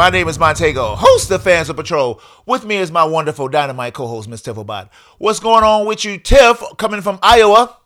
My name is Montego, host of Fans of Patrol. With me is my wonderful dynamite co-host, Miss Tiff Obad. What's going on with you, Tiff? Coming from Iowa.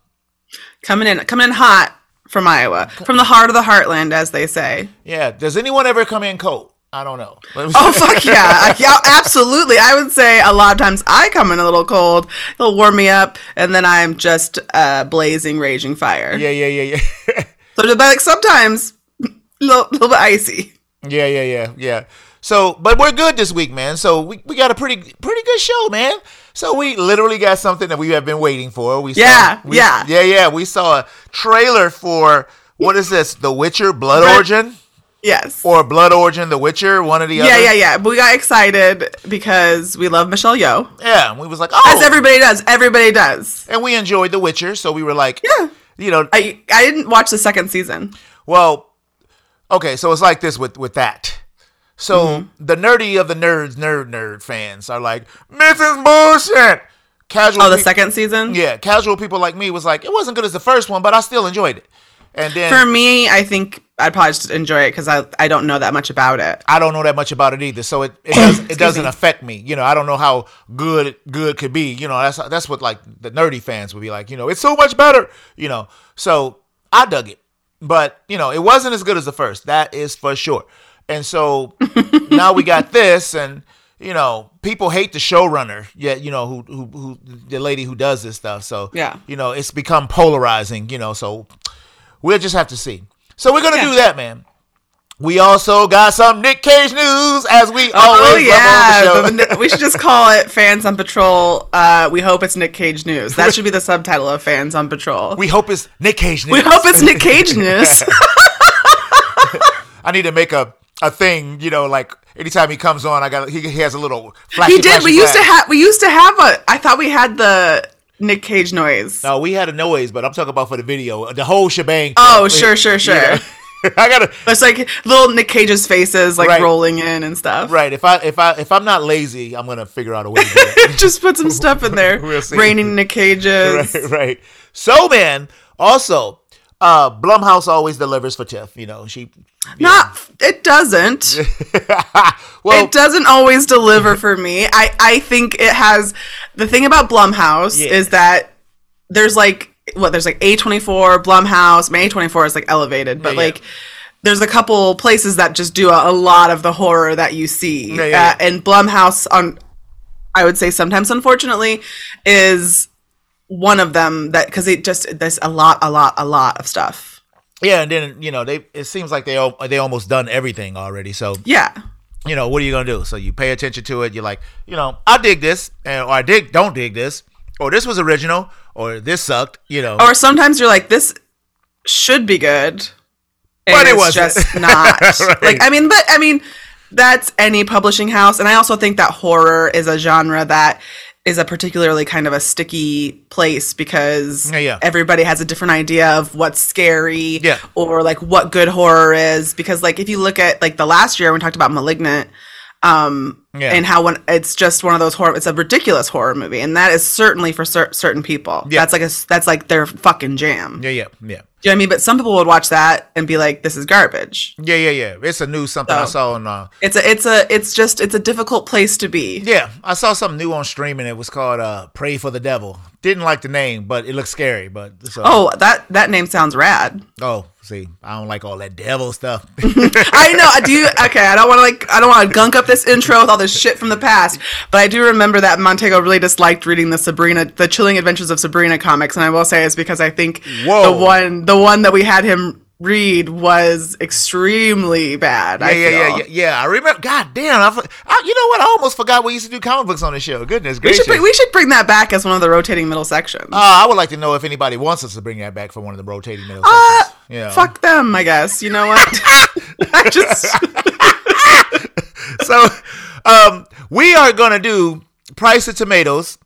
Coming in, coming in hot from Iowa, from the heart of the heartland, as they say. Yeah. Does anyone ever come in cold? I don't know. Oh fuck yeah. yeah, absolutely. I would say a lot of times I come in a little cold. It'll warm me up, and then I'm just uh, blazing, raging fire. yeah, yeah, yeah, yeah. So, but like sometimes, a little, little bit icy. Yeah, yeah, yeah, yeah. So, but we're good this week, man. So we, we got a pretty pretty good show, man. So we literally got something that we have been waiting for. We Yeah, saw, we, yeah. yeah, yeah. We saw a trailer for what is this? The Witcher Blood Red- Origin Yes. or Blood Origin The Witcher? One of the yeah, other. yeah, yeah. But we got excited because we love Michelle Yeoh, yeah. And we was like, oh, as everybody does. Everybody does. and we enjoyed The Witcher, so we were like, Yeah. you know, I I didn't watch the second season. Well, okay, so it's like this with with that. So Mm-hmm. the nerdy of the nerds, nerd nerd fans are like, this is bullshit. Casual, Oh, the second season. yeah, casual people like me was like, it wasn't good as the first one, but I still enjoyed it. And then For me, I think I'd probably just enjoy it because I I don't know that much about it. I don't know that much about it either, so it it, does, it doesn't me. affect me. You know, I don't know how good good could be. You know, that's that's what like the nerdy fans would be like. You know, it's so much better. You know, so I dug it, but you know, it wasn't as good as the first. That is for sure. And so now we got this, and you know, people hate the showrunner. Yeah, you know, who who who the lady who does this stuff. So Yeah. you know, it's become polarizing. You know, so we'll just have to see. So we're gonna Yeah. do that, man. We also got some Nick Cage news, as we Oh always yeah, love on the show. We should just call it "Fans on Patrol." Uh, we hope it's Nick Cage news. That should be the subtitle of "Fans on Patrol." we hope it's Nick Cage news. We hope it's Nick Cage news. I need to make a, a thing, you know, like anytime he comes on, I got he, he has a little flashy. he did. flashy We used to have. We used to have a. I thought we had the Nick Cage noise. No, we had a noise, but I'm talking about for the video, the whole shebang. Oh, sure, sure, sure. know? I gotta It's like little Nick Cage's faces like Right. rolling in and stuff. right. If I if I if I'm not lazy, I'm gonna figure out a way to do it. just put some stuff in there. We'll see. Raining Nick Cages. right, right. So, man, also, uh, Blumhouse always delivers for Tiff. You know, she. Not. It doesn't. well, it doesn't always deliver for me. I I think it has the thing about Blumhouse Yeah. is that there's like what there's like A24, Blumhouse, May 24 is like elevated, but Yeah, yeah. like there's a couple places that just do a, a lot of the horror that you see. Yeah, Uh, and Blumhouse on I would say sometimes unfortunately is one of them that cuz it just there's a lot a lot a lot of stuff. yeah, and then you know they. It seems like they they almost done everything already. So Yeah. you know what are you gonna do? So you pay attention to it. You're like, you know, I dig this, and or I dig don't dig this, or this was original, or this sucked. You know, or sometimes you're like this should be good and But it wasn't. just not Right. like i mean but i mean that's any publishing house and i also think that horror is a genre that is a particularly kind of a sticky place because Yeah, yeah. everybody has a different idea of what's scary Yeah. or like what good horror is because like if you look at like the last year when we talked about malignant um Yeah. and how when it's just one of those horror it's a ridiculous horror movie and that is certainly for cer- certain people Yeah. that's like a that's like their fucking jam yeah, yeah, yeah. You know what I mean? But some people would watch that and be like, "This is garbage." Yeah, yeah, yeah. It's a new something I saw on. Uh, It's a, it's a, it's just, it's a difficult place to be. yeah, I saw something new on streaming. It was called uh, "Pray for the Devil." Didn't like the name, but it looked scary. But so, Oh, that that name sounds rad. oh, see, I don't like all that devil stuff. I know. I do. Okay, I don't want to like, I don't want to gunk up this intro with all this shit from the past. But I do remember that Montego really disliked reading the Sabrina, the Chilling Adventures of Sabrina comics, and I will say it's because I think Whoa. the one, the one that we had him read was extremely bad. Yeah, yeah, yeah, yeah, yeah. I remember. God damn, I, I, you know what? I almost forgot we used to do comic books on the show. Goodness We gracious. should, bring, we should bring that back as one of the rotating middle sections. Uh, I would like to know if anybody wants us to bring that back for one of the rotating middle Uh, sections. Yeah. Fuck them, I guess. You know what? I just So, um, we are gonna do Price of Tomatoes,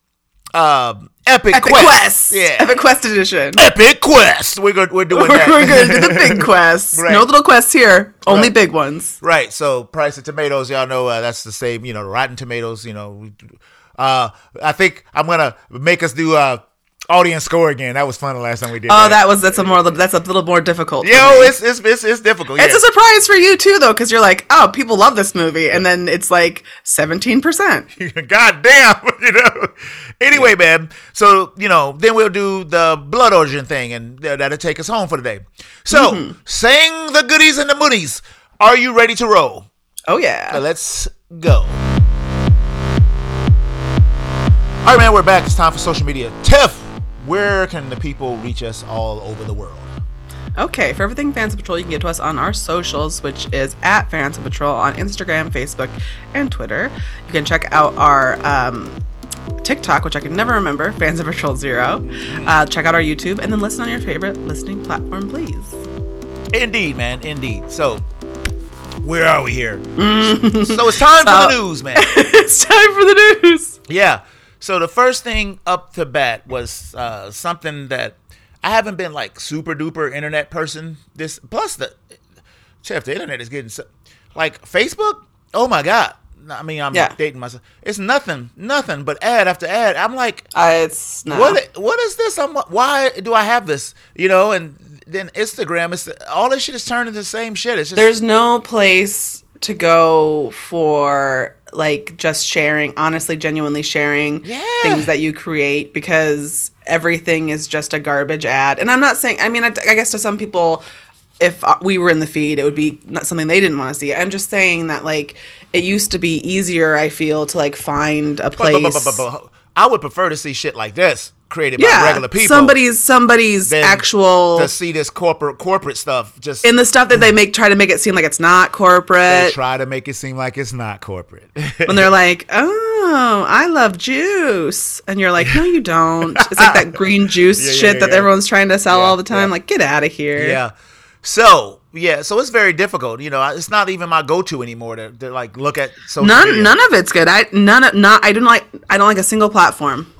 um, Epic, Epic Quest. Quest. Yeah. Epic Quest edition. Epic Quest. We're gonna, we're doing We're, that. we're gonna do the big quests. Right. No little quests here. Only Right. big ones. Right. So price of tomatoes, y'all know uh, that's the same. You know, Rotten Tomatoes. You know, we, uh, I think I'm gonna make us do uh, audience score again. That was fun the last time we did. Oh, that was that's a more that's a little more difficult. Yo, it's it's it's, it's difficult. It's yeah. a surprise for you too, though, because you're like, oh, people love this movie, and then it's like seventeen percent. God damn, you know. Anyway, man. So you know, then we'll do the blood origin thing, and that'll take us home for the day. So, Mm-hmm. saying the goodies and the moonies. Are you ready to roll? Oh yeah. Let's go. All right, man. We're back. It's time for social media. Tiff, where can the people reach us all over the world? Okay, for everything Fans of Patrol, you can get to us on our socials, which is at Fans of Patrol on Instagram, Facebook, and Twitter. You can check out our um, TikTok, which I can never remember, Fans of Patrol Zero. Uh, check out our YouTube, and then listen on your favorite listening platform, please. Indeed, man. Indeed. So, where are we here? so it's time for the news, man. it's time for the news. Yeah. So the first thing up to bat was uh, something that I haven't been like super duper internet person. This plus the Chef, the internet is getting so, like Facebook. Oh my god! I mean, I'm Yeah. dating myself. It's nothing, nothing but ad after ad. I'm like, Uh, it's no. what? What is this? I'm why do I have this? You know, and then Instagram. It's all this shit is turned into the same shit. It's just There's no place to go for like just sharing, honestly, genuinely sharing Yeah. things that you create because everything is just a garbage ad. And I'm not saying, I mean, I, I guess to some people, if we were in the feed, it would be not something they didn't want to see. I'm just saying that like it used to be easier. I feel to like find a place. I would prefer to see shit like this created yeah, by regular people. somebody's somebody's actual to see this corporate corporate stuff just in the stuff that they mm. make try to make it seem like it's not corporate. they try to make it seem like it's not corporate. when they're like, "Oh, I love juice," and you're like, "No, you don't." It's like that green juice Yeah, shit yeah, that everyone's trying to sell all the time. Like, get out of here. yeah. So yeah, so it's very difficult. You know, it's not even my go-to anymore to, to like look at social None, media. none of it's good. I none, of, not. I don't like. I don't like a single platform.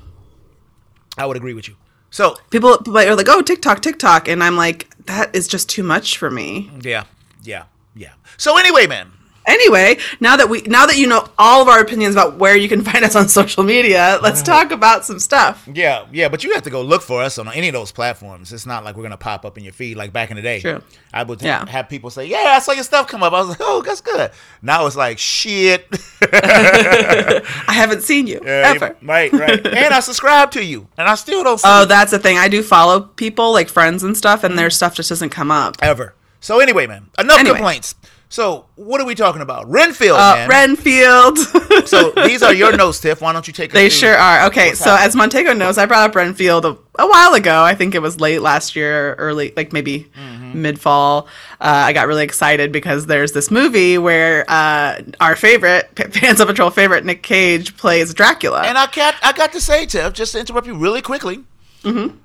I would agree with you. So People, are like, "Oh, TikTok, TikTok," and I'm like, that is just too much for me. yeah, yeah, yeah. So anyway, man. Anyway, now that we now that you know all of our opinions about where you can find us on social media, let's uh-huh. talk about some stuff. Yeah, yeah, but you have to go look for us on any of those platforms. It's not like we're gonna pop up in your feed like back in the day. True. I would Yeah. have people say, "Yeah, I saw your stuff come up." I was like, "Oh, that's good." Now it's like, "Shit." I haven't seen you Yeah, ever. Right, right. and I subscribe to you, and I still don't oh, see Oh, you that's the thing. I do follow people like friends and stuff, and their mm-hmm. stuff just doesn't come up. ever. So anyway, man, enough Anyway. complaints. So what are we talking about? Renfield, Uh. Renfield. so these are your notes, Tiff. Why don't you take? they sure are. Okay, so happening? as Montego knows, I brought up Renfield a, a while ago. I think it was late last year, early, like maybe Mm-hmm. mid fall. Uh, I got really excited because there's this movie where uh, our favorite, P- Fans of Patrol favorite, Nick Cage plays Dracula. And I got, I got to say, Tiff, just to interrupt you really quickly. Mm-hmm.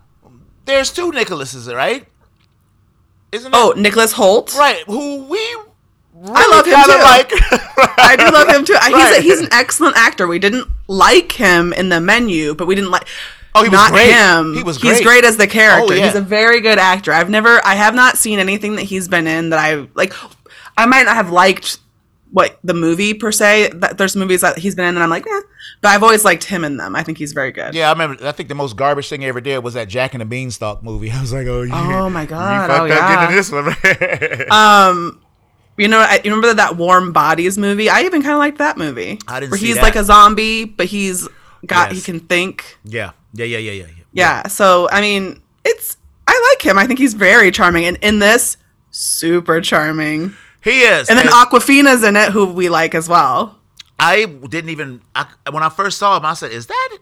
There's two Nicholases, right? Isn't oh, Nicholas Hoult. right. Who we really I love him too. like. I do love him too. He's, a, he's an excellent actor. We didn't like him in the menu, but we didn't like. Oh, he was not great. him. He was He's great. great as the character. Oh, yeah. He's a very good actor. I've never, I have not seen anything that he's been in that I like. I might not have liked what the movie per se. That there's movies that he's been in, and I'm like, eh. But I've always liked him in them. I think he's very good. Yeah, I remember. I think the most garbage thing I ever did was that Jack and the Beanstalk movie. I was like, oh, you, Oh my God. you fucked Oh, up yeah. getting this one. Um, you know, I, you remember that Warm Bodies movie? I even kind of liked that movie. I didn't Where he's that. like a zombie, but he's got he can think. yeah, yeah, yeah, yeah, yeah, yeah. Yeah. So I mean, it's I like him. I think he's very charming, and in this, super charming. He is. And then Awkwafina's in it, who we like as well. I didn't even. I, when I first saw him, I said, "Is that Nick?"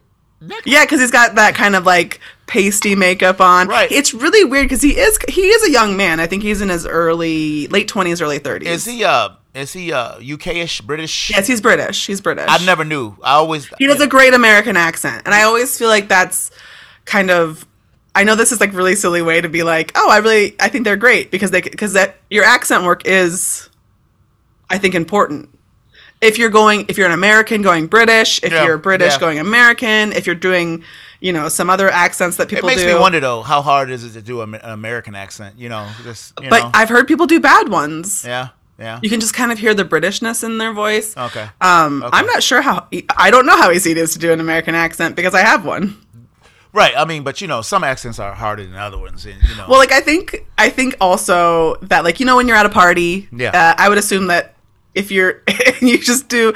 Yeah, because he's got that kind of like pasty makeup on. Right. It's really weird because he is he is a young man. I think he's in his early late twenties, early thirties. Is he? Uh, is he? Uh, UK-ish, British? Yes, he's British. He's British. I never knew. I always. He does a great American accent, and I always feel like that's kind of. I know this is like really silly way to be like, oh, I really, I think they're great because they because that your accent work is, I think, important. If you're going, if you're an American going British, if Yeah, you're British yeah. going American, if you're doing, you know, some other accents that people. It makes do. me wonder though, how hard is it to do an American accent? You know, just you but know. I've heard people do bad ones. yeah, yeah. You can just kind of hear the Britishness in their voice. Okay. Um, Okay. I'm not sure how. I don't know how easy it is to do an American accent because I have one. Right. I mean, but you know, some accents are harder than other ones, and you know. Well, like I think I think also that like you know when you're at a party, Yeah. uh, I would assume that if you're you just do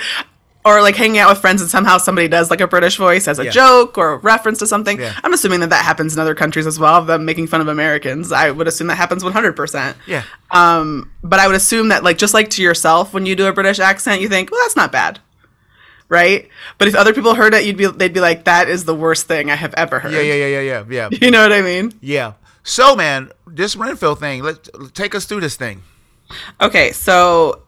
or like hanging out with friends and somehow somebody does like a British voice as a Yeah. joke or a reference to something. Yeah. I'm assuming that that happens in other countries as well. Them making fun of Americans, I would assume that happens 100. percent yeah. Um, but I would assume that like just like to yourself when you do a British accent, you think, well, that's not bad. Right, but if other people heard it, you'd be they'd be like, "That is the worst thing I have ever heard." Yeah. Yeah. Yeah. Yeah. Yeah. Yeah. You know what I mean? Yeah. So, man, this Renfield thing. let's take us through this thing. Okay, so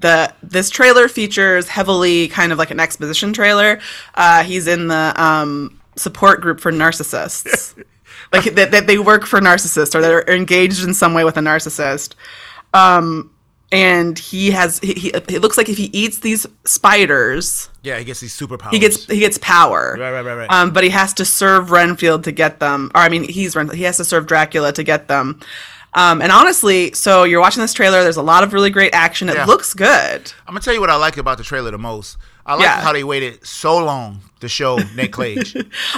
the this trailer features heavily kind of like an exposition trailer. Uh, he's in the um, support group for narcissists, like that, that they work for narcissists or they're engaged in some way with a narcissist. Um, and he has he, he it looks like if he eats these spiders, Yeah, he gets these superpowers. he gets he gets power. Right, right, right, right. Um, but he has to serve Renfield to get them. Or I mean, he's Ren- he has to serve Dracula to get them. Um, and honestly, so you're watching this trailer. There's a lot of really great action. It Yeah. looks good. I'm gonna tell you what I like about the trailer the most. I like Yeah. how they waited so long to show Nick Cage.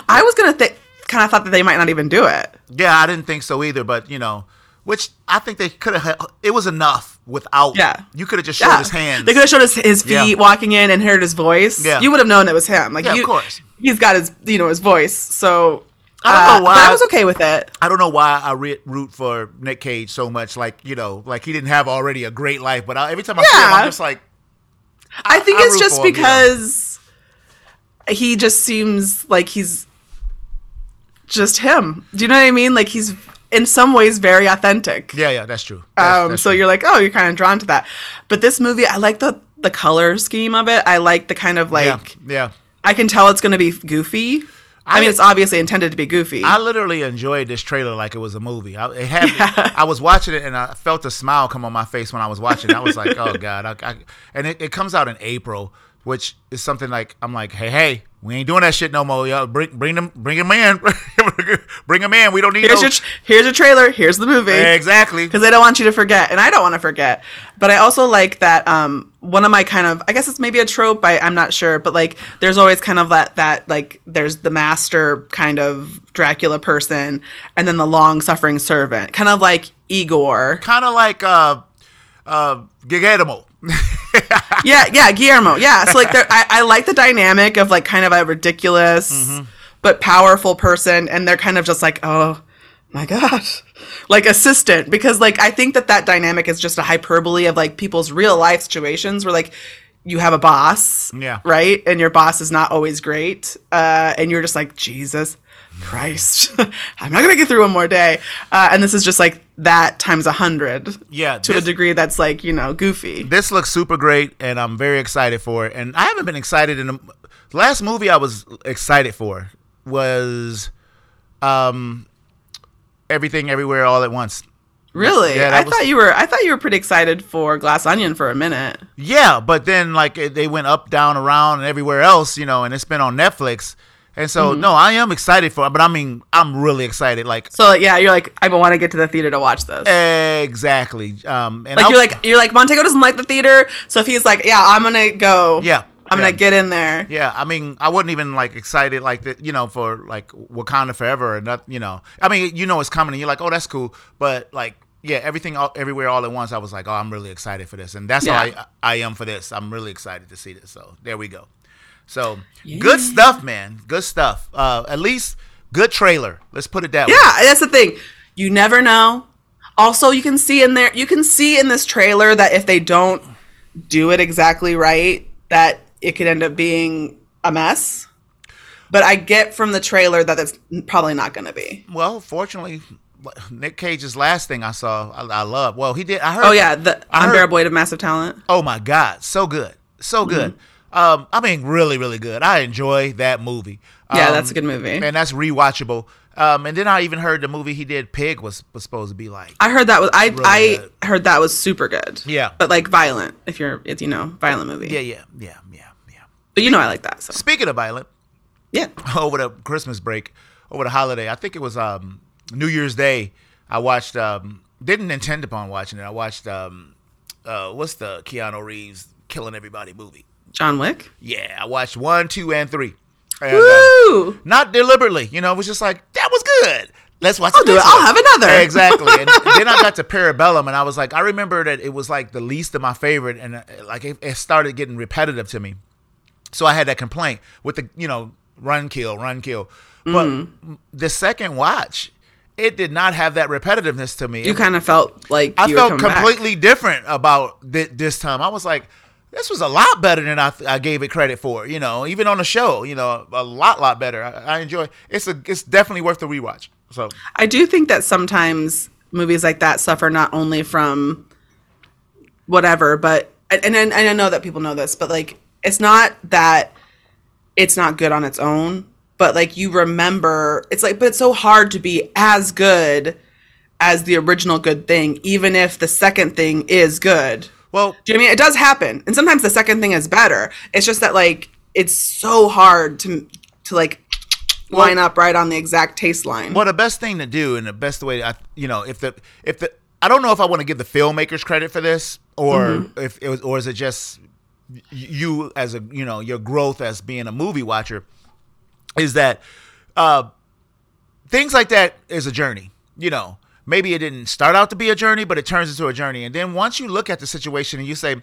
I was gonna th- kind of thought that they might not even do it. yeah, I didn't think so either, but you know, which I think they could have. It was enough without. Yeah. you could have just showed Yeah, his hands. They could have showed his, his feet Yeah. walking in and heard his voice. Yeah. you would have known it was him. Like, Yeah, of course. he's got his you know his voice. So I don't uh, know why. but I was okay with that. I don't know why I re- root for Nick Cage so much. Like you know, like he didn't have already a great life, but I, every time I see him, I'm just like, I think I it's just for him, yeah. because he just seems like he's just him. Do you know what I mean? Like he's in some ways very authentic. yeah, yeah, that's true. That's- Um, that's so true. you're like, oh, you're kind of drawn to that. But this movie, I like the the color scheme of it. I like the kind of like yeah, yeah. I can tell it's going to be goofy. I, I- mean, it's obviously intended to be goofy. I literally enjoyed this trailer like it was a movie. I, it had, Yeah. I was watching it and I felt a smile come on my face when I was watching it. I was like, oh god! I, I, and it, it comes out in April, which is something like I'm like, hey, hey, we ain't doing that shit no more. Y'all bring bring them bring them in, bring them in. We don't need here's no your here's a trailer. Here's the movie. exactly. because they don't want you to forget and i don't want to forget but i also like that um one of my kind of i guess it's maybe a trope I, i'm not sure but like there's always kind of that that like there's the master kind of dracula person and then the long suffering servant kind of like igor Kind of like uh uh Guillermo. yeah yeah guillermo yeah so like I, I like the dynamic of like kind of a ridiculous Mm-hmm. but powerful person and they're kind of just like oh my god like assistant because like i think that that dynamic is just a hyperbole of like people's real life situations where like you have a boss Yeah. right and your boss is not always great uh, and you're just like jesus christ i'm not gonna get through one more day uh, and this is just like that times a hundred Yeah, to this- a degree that's like you know goofy This looks super great, and I'm very excited for it. And I haven't been excited in the last movie I was excited for was um Everything Everywhere All at Once. Really? Yeah, I was- thought you were. I thought you were pretty excited for Glass Onion for a minute. Yeah, but then like it- they went up, down, around, and everywhere else, you know, and it's been on Netflix. And so Mm-hmm. no, I am excited for it, but I mean I'm really excited. Like So yeah, you're like, I want to get to the theater to watch this. exactly. Um and like I'll- you're like you're like Montego doesn't like the theater, so if he's like, yeah, I'm gonna go. Yeah, I'm gonna get in there. Yeah, I mean, I wasn't even like excited like that, you know, for like Wakanda Forever or not, you know. I mean, you know, it's coming, and you're like, oh, that's cool, but like, yeah, everything, all, everywhere, all at once. I was like, oh, I'm really excited for this, and that's Yeah. how I, I am for this. I'm really excited to see this. So there we go. So good stuff, man. Good stuff. Uh, at least good trailer. Let's put it that way. Yeah, that's the thing. You never know. Also, you can see in there, you can see in this trailer that if they don't do it exactly right, that it could end up being a mess. But I get from the trailer that it's probably not going to be. Well, fortunately, Nick Cage's last thing I saw, I, I love. Well, he did. I heard. Oh yeah, the I heard- unbearable weight of massive talent. Oh my God, so good, so good. Mm-hmm. Um, I mean, really, really good. I enjoy that movie. Yeah, Um, that's a good movie. and that's rewatchable. Um, and then I even heard the movie he did, Pig, was was supposed to be like. I heard that was I I good. heard that was super good. Yeah. but like violent. If you're, it's you know, violent movie. Yeah, yeah, yeah, yeah, yeah. but you know I like that. So Speaking of violent, yeah, over the Christmas break, over the holiday, I think it was um, New Year's Day. I watched. Um, didn't intend upon watching it. I watched. Um, uh, what's the Keanu Reeves killing everybody movie? John Wick. Yeah, I watched one, two, and three. And, uh, Woo! not deliberately, you know, it was just like that was good. Let's watch. I'll do it. I'll have another. Exactly. And then I got to Parabellum, and I was like, I remember that it was like the least of my favorite, and uh, like it, it started getting repetitive to me. So I had that complaint with the you know run kill run kill, but Mm-hmm. the second watch, it did not have that repetitiveness to me. You kind of felt like I you were felt coming back. completely different about th- this time. I was like, this was a lot better than I, th- I gave it credit for. You know, even on the show, you know, a lot, lot better. I, I enjoy. It's a, it's definitely worth the rewatch. So I do think that sometimes movies like that suffer not only from whatever, but and and, and I know that people know this, but like it's not that it's not good on its own, but like you remember, it's like, but it's so hard to be as good as the original good thing, even if the second thing is good. Well, Do you know I mean? It does happen, and sometimes the second thing is better. It's just that like it's so hard to to like line up right on the exact taste line. well, the best thing to do and the best way, I, you know, if the if the I don't know if I want to give the filmmakers credit for this or Mm-hmm. if it was or is it just you as a you know your growth as being a movie watcher is that uh things like that is a journey you know maybe it didn't start out to be a journey but it turns into a journey and then once you look at the situation and you say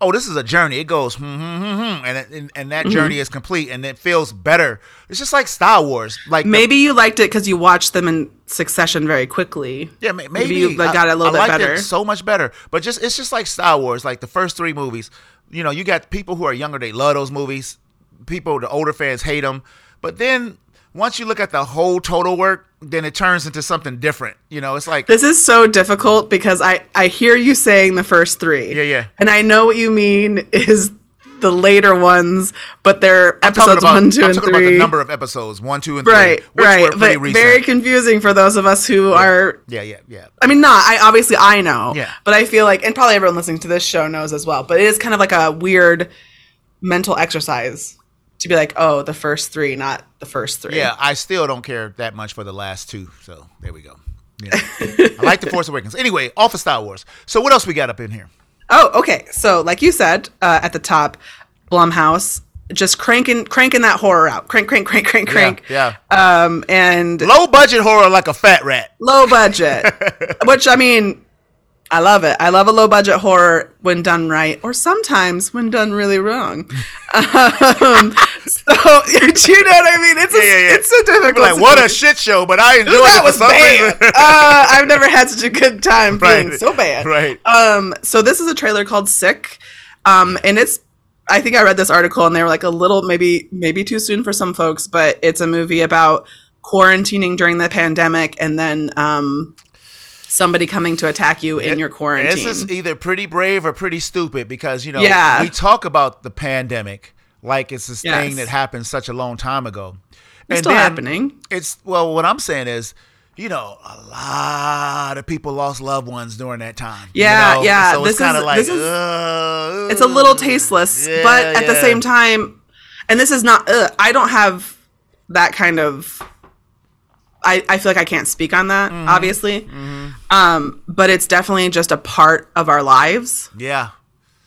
oh this is a journey it goes hmm, hmm, hmm, hmm, and, and and that journey is complete and it feels better it's just like star wars like the- Maybe you liked it because you watched them in succession very quickly. yeah, may- maybe, you like, got it a little I, I bit liked better. It so much better, but just it's just like Star Wars, like the first three movies. You know, you got people who are younger, they love those movies. People, the older fans hate them, but then once you look at the whole total work, then it turns into something different. You know, it's like This is so difficult because I I hear you saying the first three. Yeah, yeah. And I know what you mean is the later ones, but they're I'm episodes about, one, two, I'm and talking about the three. number of episodes, one, two, and right, three, which right. But recent. very confusing for those of us who are yeah, yeah, yeah. I mean, not. I obviously I know. Yeah. But I feel like, and probably everyone listening to this show knows as well. But it is kind of like a weird mental exercise to be like, oh, the first three, not the first three. Yeah, I still don't care that much for the last two. So there we go. Yeah. I like the Force Awakens. Anyway, off of Star Wars. So what else we got up in here? Oh, okay. So, like you said uh, at the top, Blumhouse just cranking, cranking that horror out, crank, crank, crank, crank, crank. Yeah. Um, and Low budget horror like a fat rat. low budget, which I mean, I love it. I love a low budget horror when done right, or sometimes when done really wrong. um, so do you know what I mean? It's a, Yeah, yeah, yeah. it's a difficult. Like what a shit show, but I enjoyed that it for was bad. uh, I've never had such a good time Right. so bad. Right. Um, so this is a trailer called Sick, um, and it's. I think I read this article and they were like a little maybe maybe too soon for some folks, but it's a movie about quarantining during the pandemic and then um, somebody coming to attack you in your quarantine. This is either pretty brave or pretty stupid because you know Yeah. we talk about the pandemic like it's this thing that happened such a long time ago. It's still happening. It's well, what I'm saying is, you know, a lot of people lost loved ones during that time. you Yeah, know? yeah, So this it's kind is- of like this is- uh, it's a little tasteless, yeah, but at the same time, and this is not. Ugh, I don't have that kind of. I, I feel like I can't speak on that, Mm-hmm. obviously. Um, but it's definitely just a part of our lives. yeah.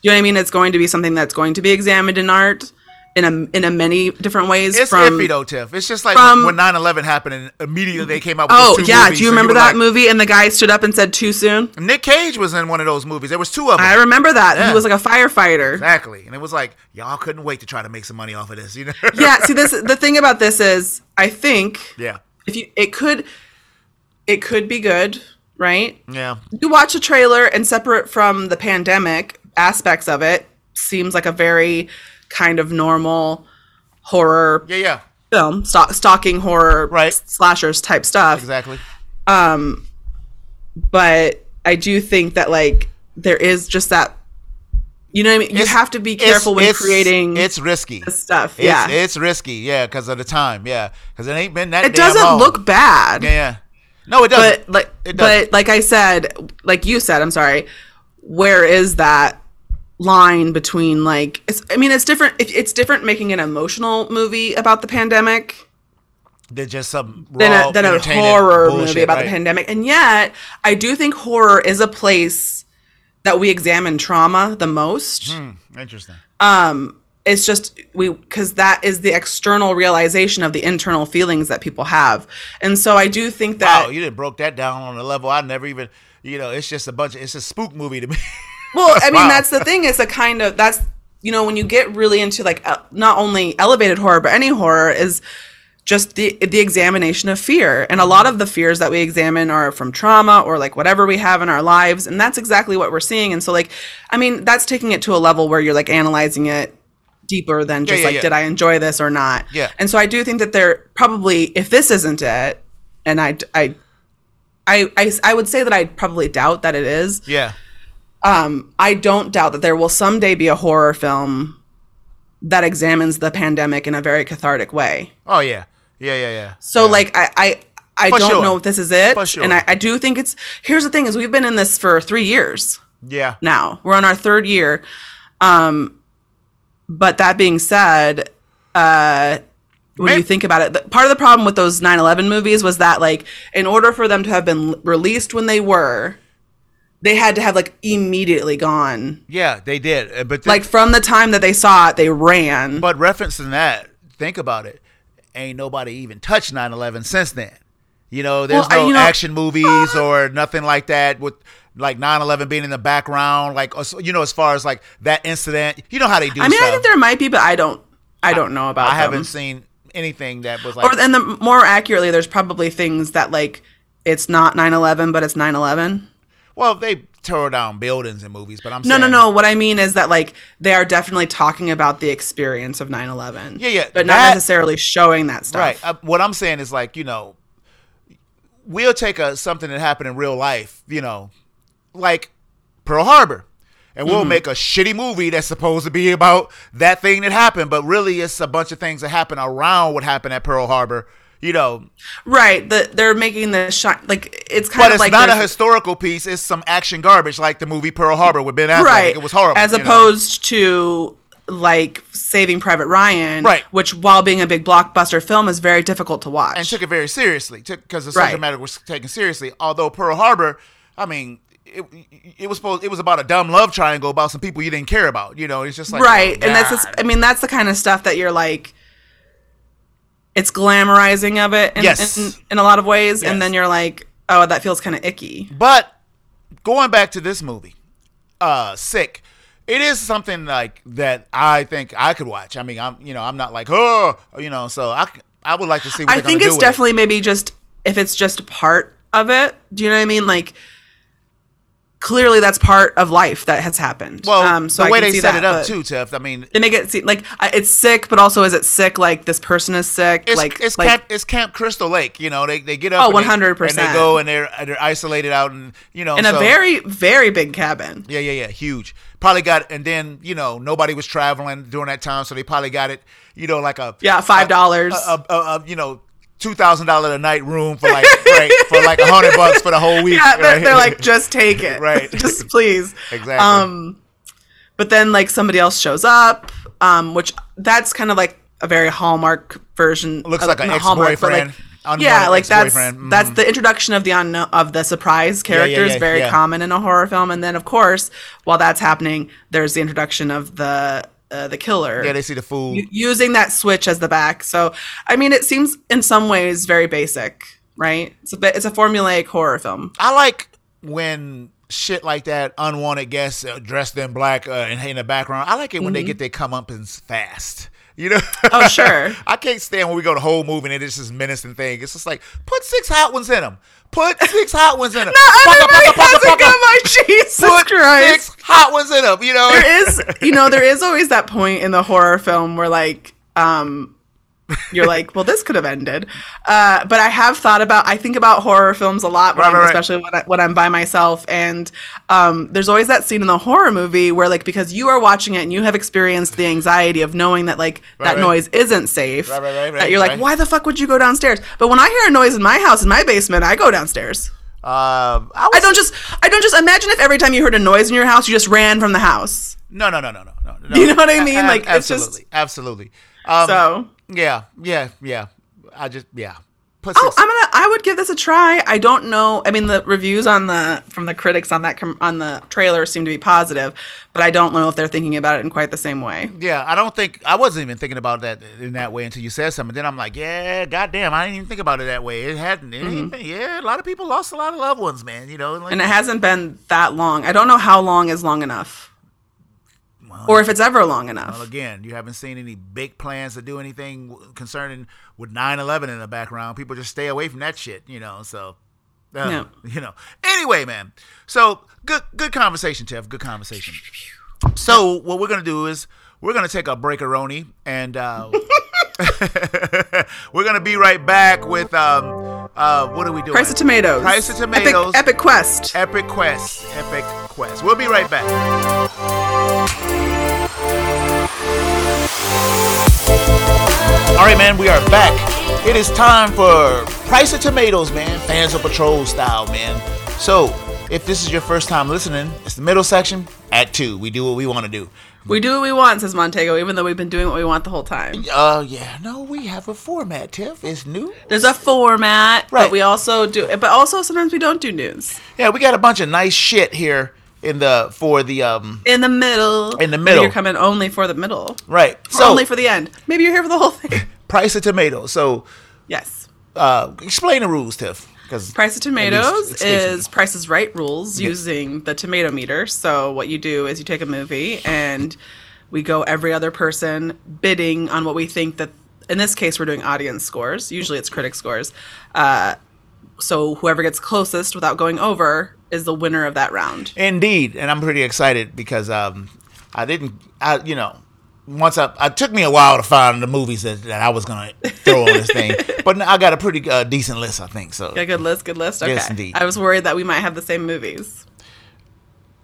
You know what I mean? It's going to be something that's going to be examined in art in a in a many different ways. It's from iffy though, Tiff. It's just like from- when 9/11 happened, and immediately they came out. with oh two yeah, movies, do you remember were that like- movie? And the guy stood up and said too soon. Nick Cage was in one of those movies. There was two of them. I remember that Yeah. he was like a firefighter. Exactly. And it was like, y'all couldn't wait to try to make some money off of this, you know? yeah. See, this the thing about this is, I think yeah. If you it could it could be good right Yeah. you watch a trailer and separate from the pandemic aspects of it seems like a very kind of normal horror Yeah, yeah. film sto- stalking horror Right. slashers type stuff Exactly. Um, but i do think that like there is just that you know what i mean you It's- have to be careful when it's- creating It's risky. stuff It's, yeah It's risky, yeah, because of the time, yeah. Because it ain't been that it doesn't long. look bad Yeah, yeah. No, it doesn't. but like It doesn't. like I said, like you said, I'm sorry. Where is that line between like it's I mean it's different it, it's different making an emotional movie about the pandemic They're just some than a, than a horror bullshit, movie about right? the pandemic. And yet, I do think horror is a place that we examine trauma the most. Hmm, interesting. Um it's just we because that is the external realization of the internal feelings that people have and so i do think that wow, you didn't broke that down on a level I never even. You know, it's just a bunch. Of, it's a spook movie to me. well i mean Wow. that's the thing it's a kind of that's you know when you get really into like uh, not only elevated horror but any horror is just the the examination of fear and a lot of the fears that we examine are from trauma or like whatever we have in our lives and that's exactly what we're seeing and so like i mean that's taking it to a level where you're like analyzing it deeper than just yeah, like yeah. did i enjoy this or not Yeah. and so i do think that there probably if this isn't it and i i I, I, I would say that I probably doubt that it is yeah. um, I don't doubt that there will someday be a horror film that examines the pandemic in a very cathartic way. Oh yeah. Yeah yeah yeah. So Yeah. like I I, I For don't sure. know if this is it. Sure. And I, I do think it's here's the thing is we've been in this for three years Yeah. now. We're on our third year. Um but that being said, uh when Man- you think about it, the, part of the problem with those 9/11 movies was that like in order for them to have been l- released when they were, they had to have like immediately gone Yeah, they did. Uh, But like from the time that they saw it, they ran. But referencing that, think about it. Ain't nobody even touched 9/11 since then. You know, there's Well, no you know- action movies uh, or nothing like that with like 9/11 being in the background. Like you know, as far as like that incident, you know how they do. I mean, I think there might be, but I don't. I don't know about. I them. haven't seen anything that was like. Or and the more accurately, there's probably things that like it's not 9/11, but it's 9/11. well, they tore down buildings in movies, but I'm No, saying, no, no. What I mean is that like they are definitely talking about the experience of 9/11. Yeah, yeah, But not that- necessarily showing that stuff. Right. Uh, what I'm saying is like you know, we'll take a something that happened in real life, you know, like Pearl Harbor, and we'll make a shitty movie that's supposed to be about that thing that happened, but really it's a bunch of things that happen around what happened at Pearl Harbor. You know, Right. The, they're making the shot like it's kind but of it's like not a historical piece. It's some action garbage, like the movie Pearl Harbor with Ben Affleck. right. It was horrible. As you know? opposed to like Saving Private Ryan, Right. Which, while being a big blockbuster film, is very difficult to watch. and took it very seriously because the subject Right. matter was taken seriously. Although Pearl Harbor, I mean, it, it was supposed it was about a dumb love triangle about some people you didn't care about. You know, it's just like right oh, and that's just, i mean that's the kind of stuff that you're like it's glamorizing of it in, Yes. in, in a lot of ways Yes. and then you're like oh that feels kind of icky But going back to this movie, uh, sick. It is something like that. I think I could watch. I mean, I'm you know I'm not like oh you know so I, I would like to see. What i think it's with it. definitely maybe just if it's just a part of it do you know what i mean like clearly that's part of life that has happened well um so the way they set that, it up too, Tiff. I mean, they make it seem like it's sick but also is it sick like this person is sick It's, like it's like camp it's Camp Crystal Lake. You know, they, they get up. Oh, and they- 100%. And they go and they're they're isolated out and you know in a very very big cabin Yeah, yeah, yeah, huge. Probably got, and then you know nobody was traveling during that time, so they probably got it, you know, like a yeah five dollars a, a, a, a you know two thousand dollar a night room for like right, for like a hundred bucks for the whole week. yeah, they're, right? they're like, just take it, Right. just please. Exactly. Um, but then like somebody else shows up, um, which that's kind of like a very hallmark version. Looks of- like an ex-boyfriend, unwanted yeah, like that's. Mhm. that's the introduction of the unknown of the surprise character is yeah, very yeah. common in a horror film, and then of course while that's happening, there's the introduction of the uh, the killer. yeah, they see the food. u- using that switch as the back. So, I mean, it seems in some ways very basic, right? It's a bit, it's a formulaic horror film. I like when shit like that, unwanted guests uh, dressed in black uh, and hate in the background. I like it when they get their comeuppance fast. You know? Mm-hmm. Oh, sure. I can't stand when we go the whole movie and it's just menacing thing. It's just like put six hot ones in them. Put six hot ones in them. Everybody hasn't got my Jesus Put Christ. six hot ones in them. You know? There is, you know, there is always that point in the horror film where like, um, you're like, well, this could have ended. Uh, but I have thought about, I think about horror films a lot, Right, right, especially when, I, when I'm by myself. And um, there's always that scene in the horror movie where, like, because you are watching it and you have experienced the anxiety of knowing that, like, that noise isn't safe, that you're like, why the fuck would you go downstairs? But when I hear a noise in my house, in my basement, I go downstairs. Um, I, I don't just, I don't just imagine if every time you heard a noise in your house, you just ran from the house. No, no, no, no, no, no. no. You know what I mean? Like, it's just- absolutely, absolutely. Um, So. Yeah, yeah, yeah. I just yeah. put Oh. I'm gonna. I would give this a try. I don't know. I mean, the reviews on the from the critics on that com- on the trailer seem to be positive, but I don't know if they're thinking about it in quite the same way. yeah, I don't think I wasn't even thinking about that in that way until you said something. Then I'm like, yeah, goddamn, I didn't even think about it that way. It hadn't. It ain't been- yeah, a lot of people lost a lot of loved ones, man. You know, like, Mm-hmm. And it hasn't been that long. I don't know how long is long enough, or if it's ever long enough. Well, again, you haven't seen any big plans to do anything concerning with 9/11 in the background. People just stay away from that shit, you know. So, uh, No. you know. Anyway, man. So good, good conversation, Tiff. Good conversation. So what we're gonna do is we're gonna take a break, breakeroni, and uh, we're gonna be right back with um, uh, what are we doing? Price of tomatoes. Price of Epic- tomatoes. Epic, Quest. Epic Quest. Epic Quest. We'll be right back. All right, man, we are back. It is time for Price of Tomatoes, man. Fans of Patrol style, man. So, if this is your first time listening, it's the middle section. At two, we do what we want to do. We do what we want, says Montego, even though we've been doing what we want the whole time. Uh, yeah, no, we have a format, Tiff. It's new. There's a format, Right. but we also do. But also sometimes we don't do news Yeah, we got a bunch of nice shit here in the for the um in the middle. In the Maybe middle. you're coming only for the middle. right. Or So only for the end. Maybe you're here for the whole thing. price of tomatoes. So yes. uh, explain the rules, Tiff. Because Price of tomatoes me. is Price is Right rules using the tomato meter. So what you do is you take a movie and we go every other person bidding on what we think that. In this case, we're doing audience scores. Usually, it's critic scores. Uh, so whoever gets closest without going over is the winner of that round. Indeed, and I'm pretty excited because um, I didn't, I you know, once I, it took me a while to find the movies that, that I was gonna throw on this thing, but I got a pretty uh, decent list, I think. So Yeah, good list, good list. Okay. Yes, indeed. I was worried that we might have the same movies.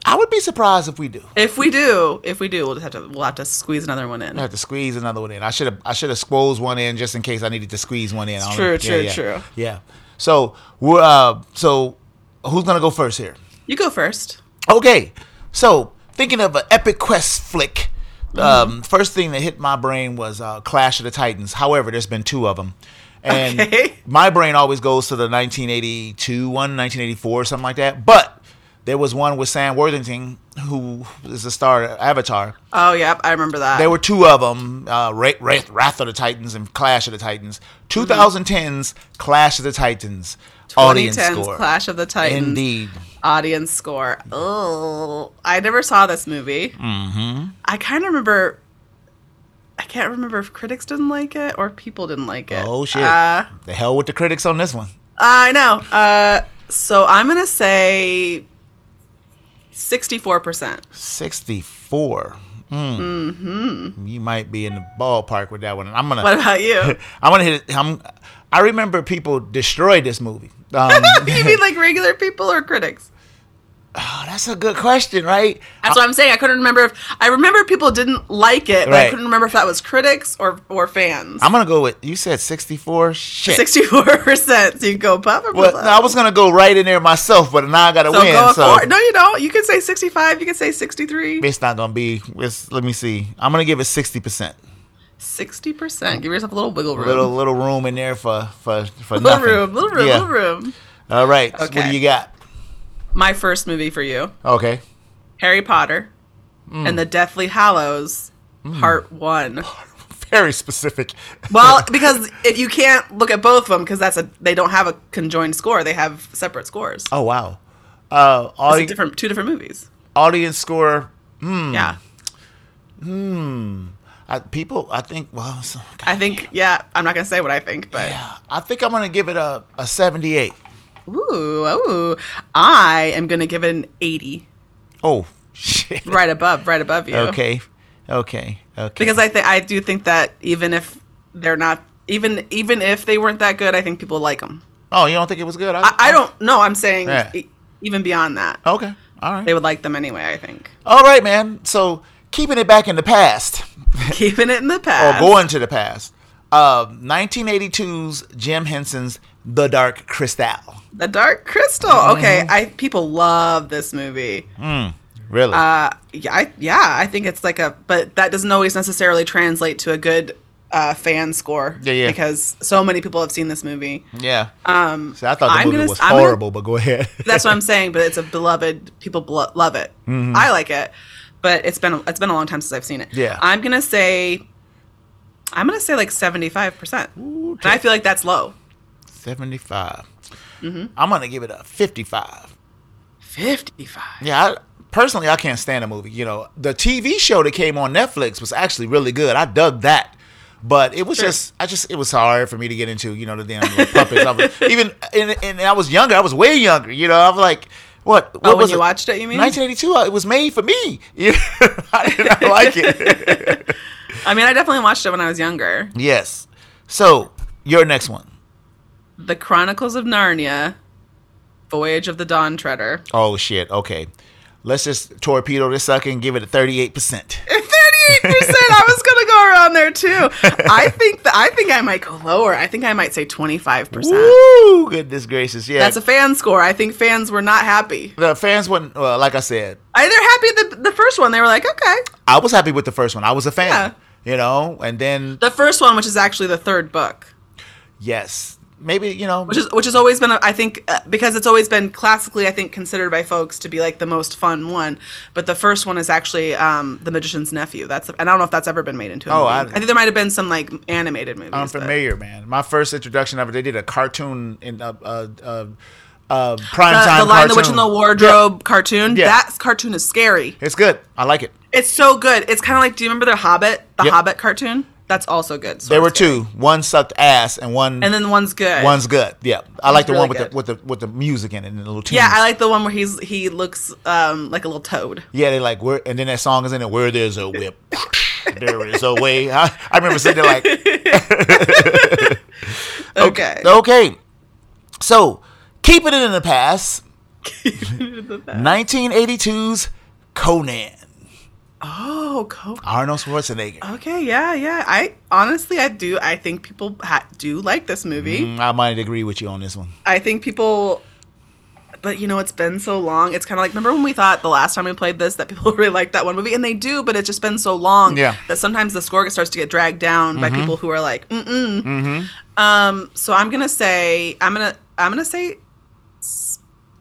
I would be surprised if we do. If we do, if we do, we'll just have to we'll have to squeeze another one in. I have to squeeze another one in. I should have, I should have squeezed one in just in case I needed to squeeze one in. True, true, yeah, yeah. true. Yeah. So we're, uh, so who's gonna go first here? You go first. Okay, so thinking of an epic quest flick, Mm-hmm. um, first thing that hit my brain was uh, Clash of the Titans. However, there's been two of them, and Okay. my brain always goes to the 1982 one, 1984, or something like that. But there was one with Sam Worthington, who is the star of Avatar. Oh, yep, I remember that. There were two of them, uh, Wrath, Wrath, Wrath of the Titans and Clash of the Titans. 2010's Clash of the Titans audience 2010's score. Clash of the Titans Indeed. audience score. Oh, I never saw this movie. Mm-hmm. I kind of remember. I can't remember if critics didn't like it or people didn't like it. Oh shit! Uh, the hell with the critics on this one. I know. Uh, so I'm gonna say sixty-four percent. 64. Mm-hmm. You might be in the ballpark with that one. I'm gonna. What about you? I'm gonna hit it. I'm, I remember people destroyed this movie. Um, you mean like regular people or critics? Oh, that's a good question, right? That's what I'm saying. I couldn't remember if I remember people didn't like it, but I couldn't remember if that was critics or or fans. I'm gonna go with you said 64. Shit. Sixty-four percent. So you go pop or Well, pull no, I was gonna go right in there myself, but now I gotta So win. go so No, you don't. You can say sixty-five. You can say sixty-three. it's not gonna be. It's, let me see. I'm gonna give it 60 percent. Sixty percent. Give yourself a little wiggle room. Little little room in there for for for little nothing. room. Little room. Yeah. Little room. All right. So what do you got? My first movie for you: Okay. Harry Potter Mm. and the Deathly Hallows, Part One. Very specific. Well, because if you can't look at both of them, because that's a they don't have a conjoined score; they have separate scores. Oh wow. Uh, audi- different, two different movies. audience score. Hmm. Yeah, I, people, I think. Well, so- I think. Yeah, I'm not gonna say what I think, but yeah, I think I'm gonna give it a, a 78. Ooh, ooh, I am gonna give it an 80, Oh shit. right above, right above you. Okay. Okay. Okay. because I think I do think that even if they're not even even if they weren't that good, I think people like them. oh, you don't think it was good? I, I don't know. I'm saying Yeah. e- even beyond that, Okay. All right. they would like them anyway. I think All right, man. So keeping it back in the past, keeping it in the past. or going to the past. Uh, 1982's Jim Henson's The Dark Crystal. The Dark Crystal. Mm-hmm. Okay, I people love this movie. Really? Uh, yeah, I, yeah, I think it's like a, but that doesn't always necessarily translate to a good uh, fan score. Yeah, yeah. Because so many people have seen this movie. Yeah. Um, See, I thought the I'm movie gonna- was I'm gonna- horrible, but go ahead. that's what I'm saying. But it's a beloved. People blo- love it. I like it, but it's been it's been a long time since I've seen it. Yeah. I'm gonna say. I'm gonna say like 75 percent, and I feel like that's low. 75. Mm-hmm. I'm going to give it a 55. 55. Yeah, I, personally, I can't stand a movie. You know, the TV show that came on Netflix was actually really good. I dug that. But it was Sure. just, I just, it was hard for me to get into, you know, the damn puppets. I was, even, and, and I was younger. I was way younger. You know, I was like, what? what Oh, when was you it? watched it, you mean? 1982. uh, It was made for me. I did not like it. I mean, I definitely watched it when I was younger. yes. So your next one. The Chronicles of Narnia, Voyage of the Dawn Treader. Oh shit. Okay. Let's just torpedo this sucker and give it a 38%. Thirty-eight percent. I was gonna go around there too. I think that I think I might go lower. I think I might say twenty-five percent. Woo! Goodness gracious. Yeah. That's a fan score. I think fans were not happy. the fans wouldn't, well, like I said, I, they're happy the the first one. They were like, okay. I was happy with the first one. I was a fan. Yeah. You know, and then The first one, which is actually the third book, yes, maybe you know, which is which has always been, I think, uh, because it's always been classically, I think, considered by folks to be like the most fun one. But the first one is actually um, the Magician's Nephew. That's and I don't know if that's ever been made into. A Oh, movie. I- I, think there might have been some like animated movies. I'm but- familiar, man. My first introduction of it, they did a cartoon in uh, uh, uh, uh, prime The, time. the Lion, the Witch, and the Wardrobe cartoon. Yeah. That cartoon is scary. It's good. I like it. It's so good. It's kind of like, do you remember the Hobbit? The Yep. Hobbit cartoon. That's also good. So There were two. One sucked ass, and one and then one's good. one's good. Yeah, I like the really one with good. the with the with the music in it and the little tunes. yeah, I like the one where he's he looks um like a little toad. Yeah, they like where, and then that song is in it. Where there's a whip, there is a way. I, I remember sitting there like, Okay. okay. So, keeping it in the past, 1982's Conan, Oh, cool. Arnold Schwarzenegger. Okay, yeah, yeah. I honestly, I do. I think people ha- do like this movie. Mm, I might agree with you on this one. I think people, but you know, it's been so long. It's kind of like remember when we thought the last time we played this that people really liked that one movie, and they do, but it's just been so long Yeah. Mm-hmm. that sometimes the score starts to get dragged down by people who are like, mm mm. mm Um, so I'm gonna say I'm gonna I'm gonna say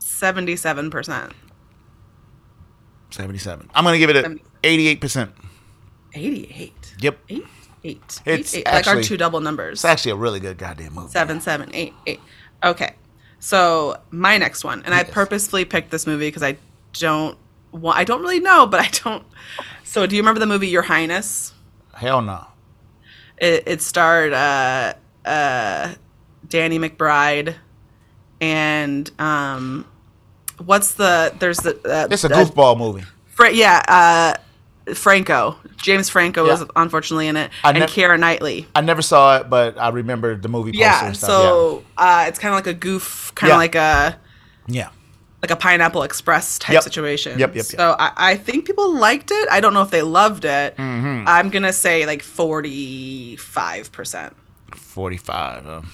seventy-seven percent, 77. I'm gonna give it a 77. 88 percent. eighty-eight, Yep, eight, eight, It's eight, eight. like our two double numbers. it's actually a really good goddamn movie. Seven, seven, eight, eight. Okay. So my next one, and I purposefully picked this movie because I don't want. I don't really know, but I don't. So do you remember the movie Your Highness? Hell no. It, it starred uh, uh, Danny McBride, and um, what's the? There's the. Uh, It's a goofball movie. Fra- yeah, uh, Franco. James Franco Yeah. was unfortunately in it, I and nev- Keira Knightley. I never saw it, but I remember the movie poster Yeah, and stuff. so uh, it's kind of like a goof, kind of Yeah. like a yeah. yeah. like a Pineapple Express type Yep. situation. Yep, yep, yep. So I, I think people liked it. I don't know if they loved it. Mm-hmm. I'm gonna say like 45 percent. 45. Um,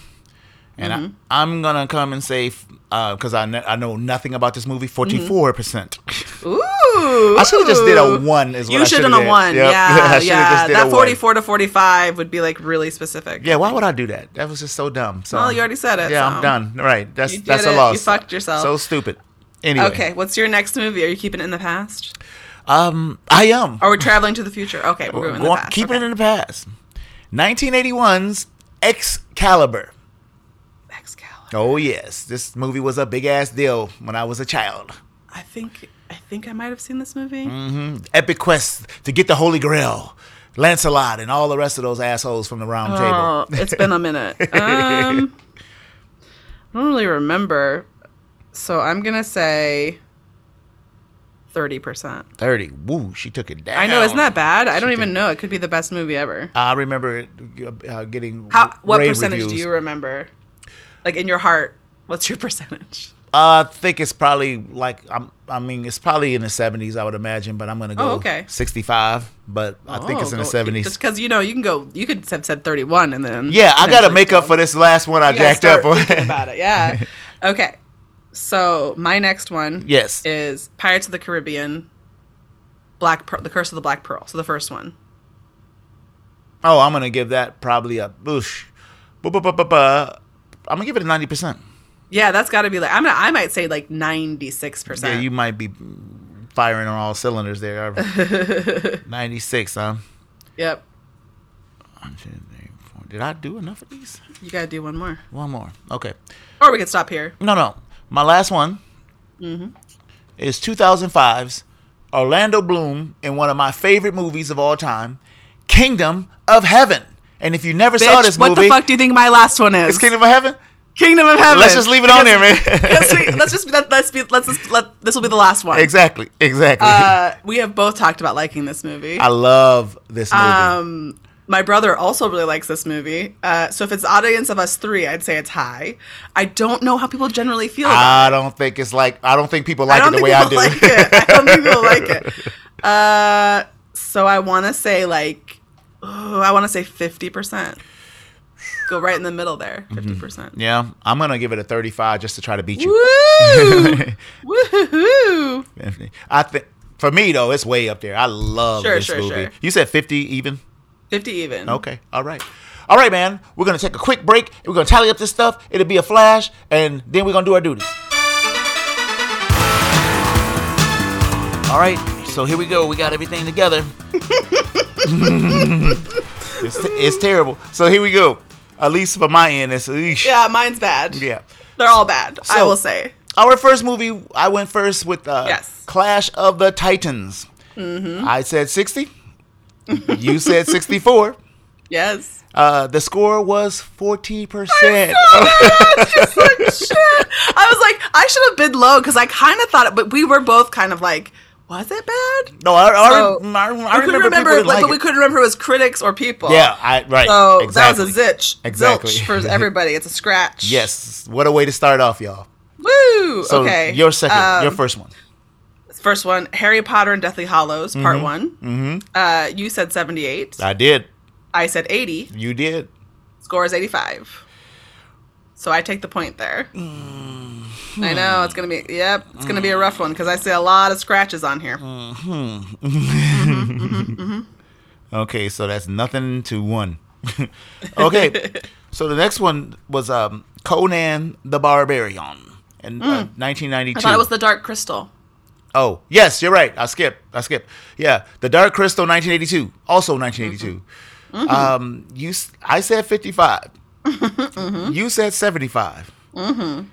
and Mm-hmm. I, I'm going to come and say, because I, kn- I know nothing about this movie, 44%. percent Ooh, I should have just did a one. Is what You should shoulda done a one. Yep. Yeah, yeah. just did a That one. 44 to 45 would be like really specific. Yeah, why would I do that? That was just so dumb. So Well, you already said it, Yeah, so. I'm done. Right. That's that's it. a loss. You fucked yourself. So stupid. Anyway. Okay, what's your next movie? Are you keeping it in the past? Um, I am. Are we're traveling to the future? Okay, we're going in the past. keeping okay. it in the past. 1981's Excalibur. Excalibur. Oh yes, this movie was a big ass deal when I was a child. I think think I might have seen this movie. Mm. Epic quest to get the Holy Grail, Lancelot, and all the rest of those assholes from the round Oh, table. it's been a minute. Um, I don't really remember. So I'm gonna say thirty percent. Thirty. Woo, she took it down. I know, isn't that bad? I don't even know. It could be the best movie ever. I remember it, uh, getting How? What percentage reviews. do you remember? Like in your heart, what's your percentage? Uh, I think it's probably like I'm. I mean, it's probably in the seventies, I would imagine. But I'm gonna go Oh, okay. sixty-five. But I think it's Oh, in the seventies. Just because you know, you can go. You could have said thirty-one, and then Yeah, I gotta make up for this last one I jacked up. thinking about it. Yeah. Okay. So my next one. Yes. Is Pirates of the Caribbean. Black Pearl, The Curse of the Black Pearl. So the first one. Oh, I'm gonna give that probably a boosh. I'm gonna give it a ninety percent. Yeah, that's got to be like I'm. Gonna, I might say like ninety six percent. Yeah, you might be firing on all cylinders there. ninety six, huh? Yep. Did I do enough of these? You gotta do one more, One more. Okay. or we can stop here. No, no. My last one mm-hmm. is 2005's Orlando Bloom in one of my favorite movies of all time, Kingdom of Heaven. And if you never saw this what movie, what the fuck do you think my last one is? it's Kingdom of Heaven. Kingdom of Heaven. Let's just leave it on there, man. let's, we- let's just let, let's be let's just let this will be the last one. exactly, exactly. Uh, we have both talked about liking this movie. I love this movie. Um, my brother also really likes this movie. Uh, so if it's audience of us three, I'd say it's high. I don't know how people generally feel about I don't think it's like I don't think people it. Like it the way I do. like it. I don't think people like it. Uh, so I want to say like, oh, I want to say fifty percent. Go right in the middle there, Mm-hmm. 50 percent. yeah, I'm gonna give it a 35 just to try to beat you. Woo! Woohoo! I think for me though, it's way up there. I love Sure, this sure, movie. sure. You said 50 even. Fifty even. Okay. All right. All right, man. We're gonna take a quick break. We're gonna tally up this stuff. It'll be a flash, and then we're gonna do our duties. All right. So here we go. We got everything together. it's, it's terrible. So here we go. At least for my end, it's eesh. Yeah, mine's bad. yeah. They're all bad. I will say. Our first movie, I went first with uh, Yes. Clash of the Titans. I said 60. you said 64. Yes. Uh, the score was 40%. Just like shit. I was like, I should have been low because I kind of thought it, but we were both kind of like, was it bad? no, I, I, So, I, I we remember, couldn't remember, like, like but we couldn't remember if it was critics or people. Yeah, I, right. So exactly. that was a zitch. Exactly. Zilch for everybody. It's a scratch. Yes. What a way to start off, y'all. Woo. So okay. your second, Um, your first one. First one, Harry Potter and Deathly Hallows, part one. Mm-hmm. Uh, you said 78. I did. I said 80. You did. Score is 85. So I take the point there. Mm-hmm. I know it's gonna be yep, it's gonna be a rough one because I see a lot of scratches on here. Okay, so that's nothing to one. okay, so the next one was um, Conan the Barbarian in uh, 1992. Hmm. I thought it was the Dark Crystal. Oh, yes, you're right. I skipped. I skipped. Yeah, The Dark Crystal, 1982, also 1982. Mm-hmm. Um, you, I said 55. Mm-hmm. You said 75.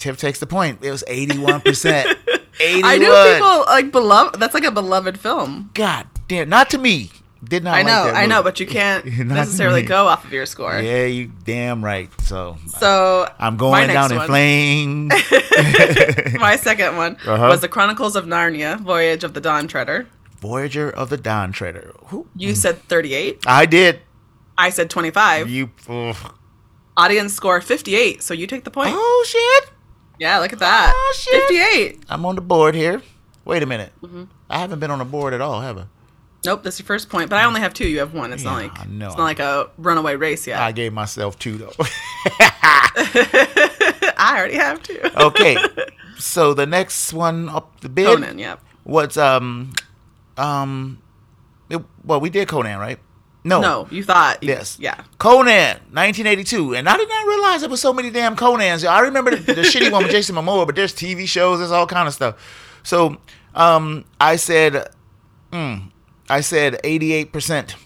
Tiff takes the point. It was 81 percent. 81. I knew people like beloved. That's like a beloved film. God damn, not to me. Did not. I like know, that I know, but you can't necessarily go off of your score. Yeah, you damn right. So So I'm my going down in flames. My second one Uh-huh. was the Chronicles of Narnia: Voyage of the Dawn Treader. Voyager of the Dawn Treader. Who? You said 38. I did. I said 25. You. ugh. Audience score 58. So you take the point. Oh shit! Yeah, look at that. Oh, shit. 58. I'm on the board here. Wait a minute. Mm-hmm. I haven't been on a board at all, have I? Nope, that's your first point. But I only have two. You have one. It's not like I know. it's not like a runaway race yet. I gave myself two though. I already have two. okay. So the next one up the bid Conan. Yep. was um um it, well we did Conan, right? No. No, you thought. Yes. Yeah. Conan, 1982, and I did not realize there was so many damn Conans. I remember the, the shitty one with Jason Momoa, but there's TV shows, there's all kind of stuff. So, um, I said, mm, I said 88 percent.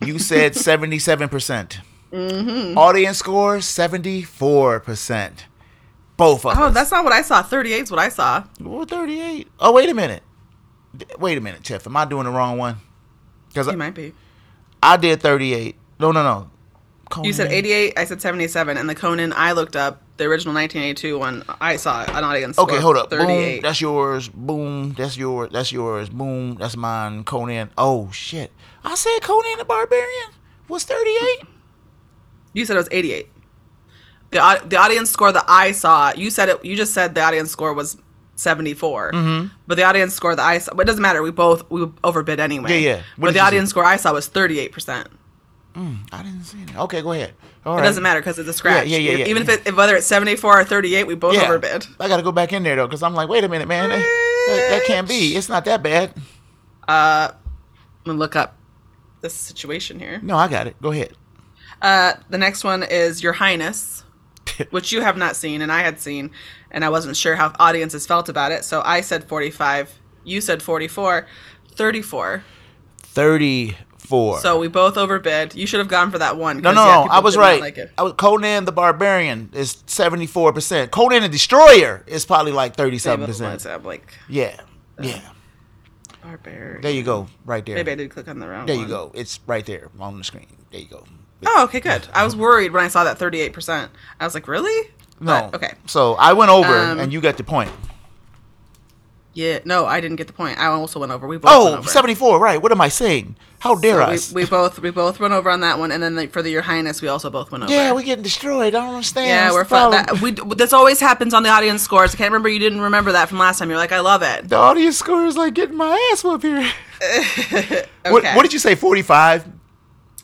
You said 77 percent. Mm-hmm. Audience score 74 percent. Both of Oh, us. that's not what I saw. 38 is what I saw. Well, 38. Oh, wait a minute. Wait a minute, Tiff. Am I doing the wrong one? Because You might be. I did 38. No, no, no. You said 88. I said 77. And the Conan I looked up, the original 1982 one, I saw an audience score. Okay, hold up. 38. Boom, that's yours. Boom, that's yours. That's yours. Boom, that's mine. Conan. Oh shit! I said Conan the Barbarian was thirty-eight. You said it was 88. The the audience score that I saw, you said it. You just said the audience score was 74. Mm-hmm. But the audience score that I saw, but it doesn't matter. We both we overbid anyway. Yeah, yeah. What But the audience see? score I saw was 38. percent I didn't see it. Okay, go ahead. All It right. doesn't matter because it's a scratch. Yeah, yeah, yeah, yeah. Even if it, if whether it's 74 or 38, we both Yeah. overbid. I got to go back in there though, because I'm like, wait a minute, man. That, that, that can't be. It's not that bad. I'm gonna look up this situation here. No, I got it. Go ahead. Uh, the next one is Your Highness, which you have not seen, and I had seen, and I wasn't sure how audiences felt about it. So I said 45. You said 44. 34. 34. So we both overbid. You should have gone for that one. no, no, yeah, no. I was right. Like. I was Conan the Barbarian is 74%. Conan the Destroyer is probably like 37%. ones I'm like, Yeah. Yeah. barbarian. There you go. Right there. Maybe I did click on the wrong There one. you go. It's right there on the screen. There you go. Oh, okay, good. I was worried when I saw that 38%. I was like, really? No. But, okay. So I went over Um, and you got the point. Yeah, no, I didn't get the point. I also went over. We both Oh, over. 74. Right. What am I saying? How dare I? So we, we both we both went over on that one, and then like, for the Your Highness, we also both went over. yeah, we're getting destroyed. I don't understand. yeah, What's we're the fun. That, we this always happens on the audience scores. I can't remember you didn't remember that from last time. You're like, I love it. the audience score is like getting my ass up here. Okay. What, what did you say? 45?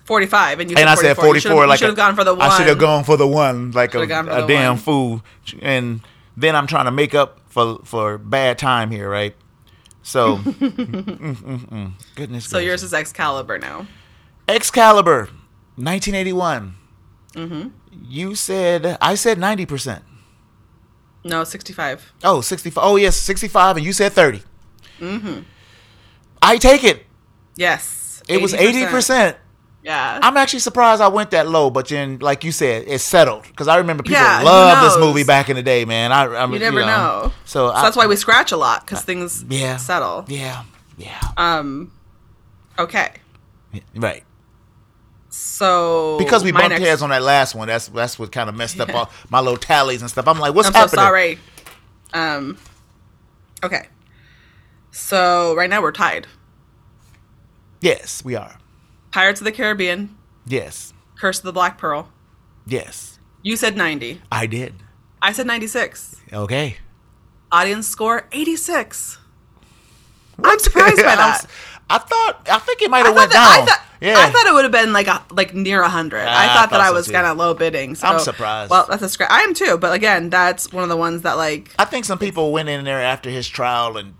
45, and you And I said 44. You 44 like should have gone for the one. I should have gone for the one like a, Should've a damn one. fool. And then I'm trying to make up for for bad time here, right? So, mm, mm, mm. goodness. So yours is Excalibur now. Excalibur, 1981. Mm-hmm. You said I said 90 percent. No, 65. Oh, 65. Oh yes, 65, and you said 30. Mm-hmm. I take it. Yes. It was 80 percent. Yeah. I'm actually surprised I went that low, but then, like you said, it's settled because I remember people Yeah, loved this movie back in the day, man. I, I you never know. So, So I, that's why we scratch a lot because things yeah, settle. Yeah, yeah, Um. Okay. right. So Because we bumped next- heads on that last one. That's that's what kind of messed up all my little tallies and stuff. I'm like, what's I'm so happening? sorry. Um. Okay. So right now we're tied. Yes, we are. Pirates of the Caribbean, Yes, Curse of the Black Pearl. yes, You said 90. I did. I said 96. Okay. Audience score 86. I'm surprised by that. I thought I think it might have went that, down. I, thought, yeah. I thought it would have been like a, like near 100. Ah, I I thought that I was kind of low bidding. So, I'm surprised. Well, that's a scratch. I am too. But again, that's one of the ones that like I think some people went in there after his trial and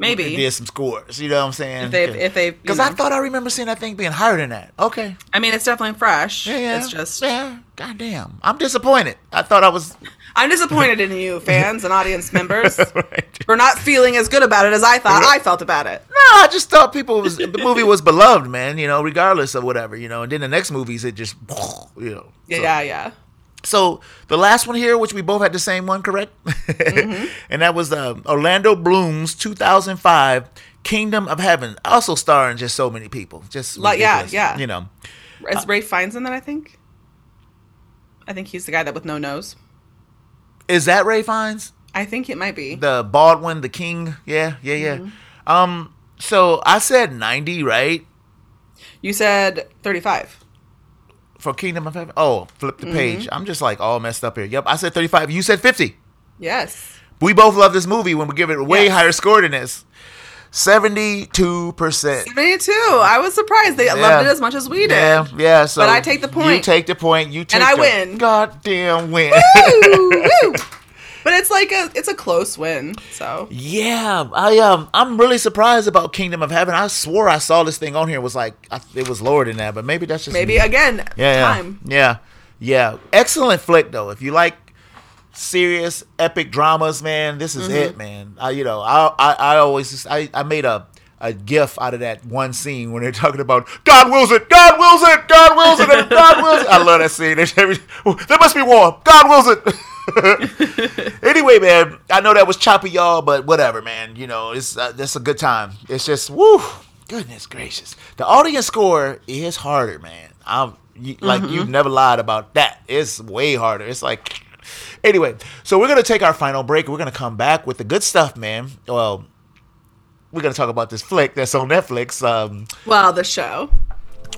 Maybe. did some scores. You know what I'm saying? if they if they because I thought I remember seeing that thing being higher than that. Okay. I mean, it's definitely fresh. Yeah, yeah. It's just yeah. Goddamn. I'm disappointed. I thought I was I'm disappointed in you, fans and audience members, right. for not feeling as good about it as I thought I felt about it. No, I just thought people was the movie was beloved, man. You know, regardless of whatever. You know, and then the next movies it just you know. Yeah, so- yeah, yeah. So the last one here, which we both had the same one, correct? Mm-hmm. and that was uh, Orlando Bloom's 2005 Kingdom of Heaven, also starring just so many people. Just Like, yeah, yeah. You know, Is Ralph Fiennes in that? I think. I think he's the guy that with no nose. is that Ralph Fiennes? I think it might be. The Baldwin, the King? Yeah, yeah, yeah. Mm-hmm. Um, so I said 90, right? You said 35. For Kingdom of Heaven. Oh, flip Mm-hmm. the page. I'm just like all messed up here. Yep, I said 35. You said 50. Yes. We both love this movie when we give it a way Yes. higher score than this. 72%. Me too. I was surprised they loved it as much as we did. Yeah, yeah. So But I take the point. You take the point. You take And I the win. Goddamn win. Woo, woo. But it's like a it's a close win. So yeah, I um, I'm really surprised about Kingdom of Heaven. I swore I saw this thing on here was like I, it was lower than that, but maybe that's just maybe me. again yeah, time. yeah, yeah, yeah. Excellent flick though. If you like serious epic dramas, man, this is Mm-hmm. it, man. I, you know, I I, I always just, I I made a. A gif out of that one scene when they're talking about God wills it, God wills it, God wills it, God wills it. I love that scene. There must be war. God wills it. anyway, man, I know that was choppy, y'all, but whatever, man. You know, it's uh, a good time. It's just woo, goodness gracious. The audience score is harder, man. I'm you, like you've never lied about that. It's way harder. It's like anyway. So we're gonna take our final break. We're gonna come back with the good stuff, man. Well, we're gonna talk about this flick that's on Netflix. Um, Well, the show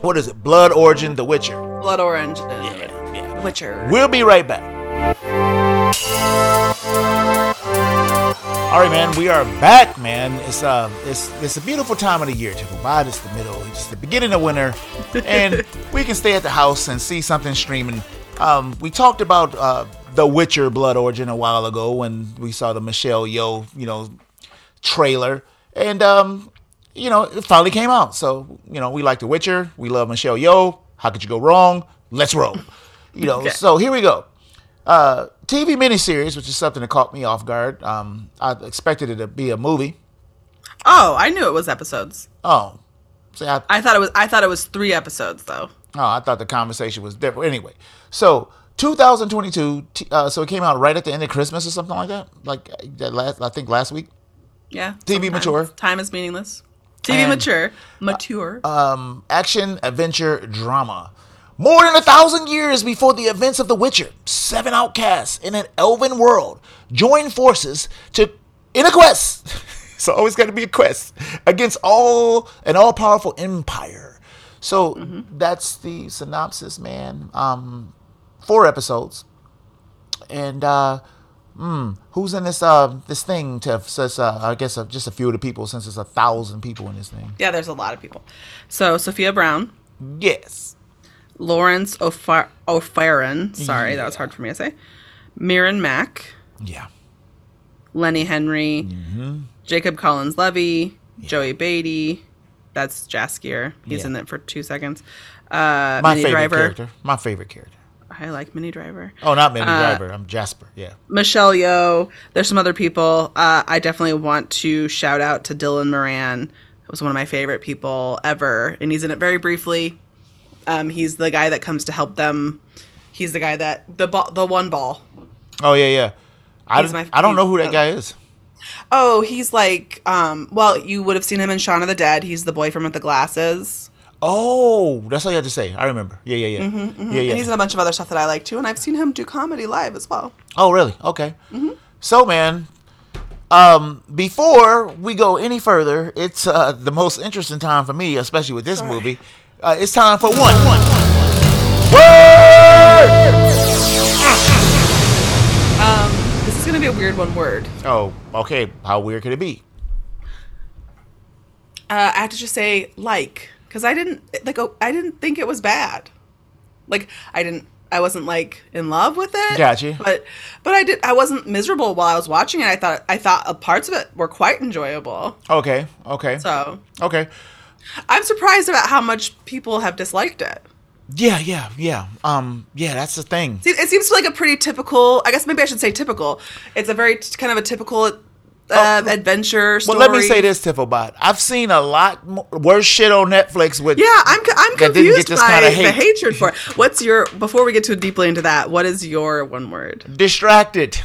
what is it? Blood Origin: The Witcher. Blood Orange, uh, yeah. Witcher. We'll be right back. All right, man. We are back, man. It's uh, it's it's a beautiful time of the year, Tifflebot. It's the middle. It's the beginning of winter, and we can stay at the house and see something streaming. Um, we talked about uh, The Witcher: Blood Origin a while ago when we saw the Michelle Yeoh, you know, trailer, and um, you know, it finally came out. So, you know, we like The Witcher. We love Michelle Yeoh. How could you go wrong? Let's roll. You know, Okay. so here we go. Uh, TV miniseries, which is something that caught me off guard. Um, I expected it to be a movie. Oh, I knew it was episodes. Oh, see, I, I thought it was. I thought it was three episodes though. Oh, I thought the conversation was different. Anyway, so 2022. t- Uh, so it came out right at the end of Christmas or something like that. Like uh, that last, I think last week. Yeah. TV sometimes. mature. Time is meaningless. TV And- mature. Mature. Um, action adventure drama. More than a thousand years before the events of The Witcher, seven outcasts in an elven world join forces to in a quest. it's always got to be a quest against all an all-powerful empire. So that's the synopsis, man. Um, four episodes, and uh, mm, who's in this uh this thing? Tiff says uh, I guess uh, just a few of the people since there's a thousand people in this thing. yeah, there's a lot of people. So Sophia Brown, Yes. Lawrence O'Far- O'Farron. Sorry, that was hard for me to say. Mirren Mack, Yeah. Lenny Henry, Mm-hmm. Jacob Collins Levy, Joey Batey. That's Jaskier. He's Yeah. in it for two seconds. Uh, My Minnie favorite Driver. character. My favorite character. I like Minnie Driver. Oh, not Minnie Uh, Driver. I'm Jasper. Yeah. Michelle Yeoh. There's some other people. Uh, I definitely want to shout out to Dylan Moran. It was one of my favorite people ever, and he's in it very briefly. Um, he's the guy that comes to help them. He's the guy that the ball, the one ball. Oh yeah, yeah. I my- I don't know who that guy is. Oh, he's like, um, well, you would have seen him in Shaun of the Dead. He's the boyfriend with the glasses. Oh, that's all you had to say. I remember. Yeah, yeah, yeah. Yeah, yeah. Mm-hmm, And he's in a bunch of other stuff that I like too. And I've seen him do comedy live as well. Oh, really? Okay. Mm-hmm. So, man, um, before we go any further, it's uh, the most interesting time for me, especially with this movie. Uh, it's time for one. One. Word! Um, this is gonna be a weird one word. Oh, okay. How weird could it be? Uh, I have to just say like, because I didn't like. oh, I didn't think it was bad. Like I didn't. I wasn't like in love with it. Gotcha. But but I did. I wasn't miserable while I was watching it. I thought I thought uh, parts of it were quite enjoyable. Okay. Okay. So Okay. I'm surprised about how much people have disliked it. Yeah, yeah, yeah. Um, yeah, that's the thing. See, It seems like a pretty typical. I guess maybe I should say typical. It's a very t- kind of a typical uh, adventure Story. Well, let me say this, Tifflebot. I've seen a lot mo- worse shit on Netflix with. Yeah, I'm I'm that didn't get confused by kinda the hatred for it. What's your before we get too deeply into that? What is your one word? distracted.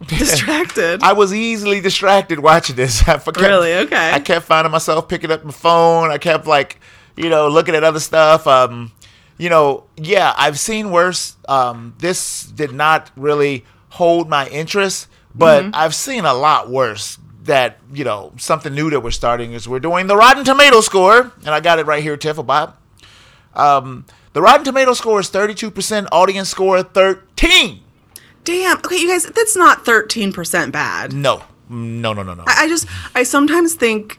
Distracted. I was easily distracted watching this. I forgot, Really? Okay. I kept finding myself picking up my phone. I kept like, you know, looking at other stuff. Um, you know, yeah, I've seen worse. Um, this did not really hold my interest, but Mm-hmm. I've seen a lot worse. That you know, something new that we're starting is we're doing the Rotten Tomato score, and I got it right here, Tifflebot. Um, the Rotten Tomato score is thirty-two percent. Audience score thirteen. Damn. Okay, you guys, that's not 13% bad. No, no, no, no, no. I, I just, I sometimes think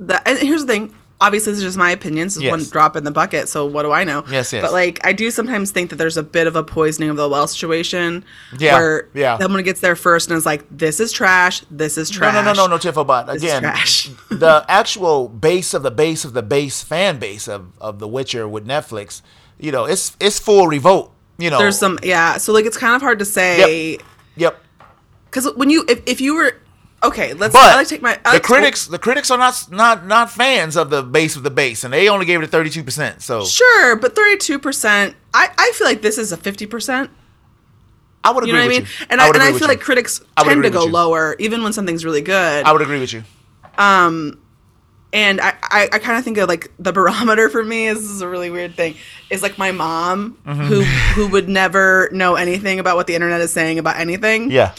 that, and here's the thing. Obviously, this is just my opinion. This is one drop in the bucket. So what do I know? Yes, yes. But like, I do sometimes think that there's a bit of a poisoning of the well situation. Yeah, Where yeah. someone gets there first and is like, "This is trash. This is trash." No, no, no, no, no, Tifflebot. Again, trash. the actual base of the base of the base fan base of, of The Witcher with Netflix, you know, it's it's full revolt. You know, There's some, yeah. So like, it's kind of hard to say Yep. because when you, if, if you were, okay, let's. But I like to take my I the like to- critics, the critics are not not not fans of the base of the base, and they only gave it a thirty two percent. So Sure, but 32%. I, I feel like this is a 50%. I would agree You know what I mean? you. And I, would and I feel you. like critics tend to go lower, even when something's really good. I would agree with you. Um, and I, I, I kind of think of like the barometer for me is, this is a really weird thing is like my mom Mm-hmm. who who would never know anything about what the internet is saying about anything. Yeah.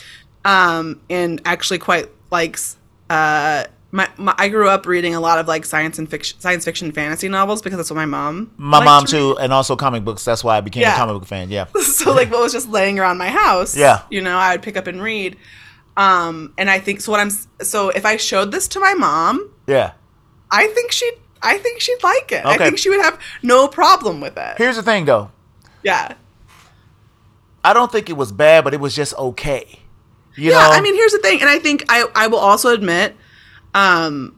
Um, and actually quite likes uh. My, my, I grew up reading a lot of like science and fiction, science fiction, fantasy novels because that's what my mom. My mom to too, and also comic books. That's why I became Yeah. a comic book fan. Yeah. so like what was just laying around my house Yeah. you know i would pick up and read um and i think so what i'm so if i showed this to my mom Yeah. I think she'd i think she'd like it i think she would have no problem with it Here's the thing, though. yeah I don't think it was bad, but it was just okay. You yeah know. i mean here's the thing and i think i i will also admit um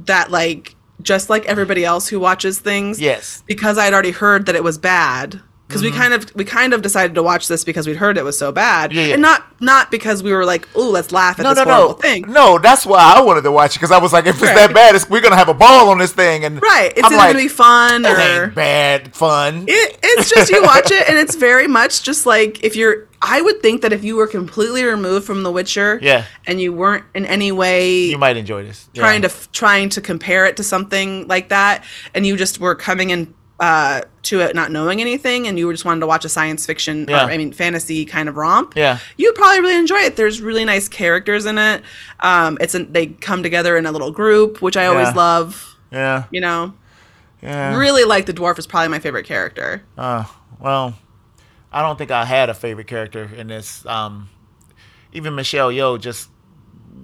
that like just like everybody else who watches things. Yes. Because I'd already heard that it was bad. Because Mm-hmm. we kind of we kind of decided to watch this because we'd heard it was so bad, Yeah, yeah. and not not because we were like, oh, let's laugh at No, this no, horrible no. thing. No, that's why I wanted to watch it because I was like, if it's Right. that bad, it's, we're gonna have a ball on this thing. And Right? It's like, gonna be fun it or bad fun. It, it's just you watch it and it's very much just like if you're I would think that if you were completely removed from The Witcher Yeah. and you weren't in any way you might enjoy this. Yeah. trying to trying to compare it to something like that and you just were coming in uh to it not knowing anything and you just wanted to watch a science fiction Yeah. or I mean fantasy kind of romp. Yeah. You'd probably really enjoy it. There's really nice characters in it. Um it's an, they come together in a little group, which I always Yeah. love, Yeah. you know. Yeah. Really like the dwarf is probably my favorite character. Uh, well, I don't think I had a favorite character in this. Um, even Michelle Yeoh just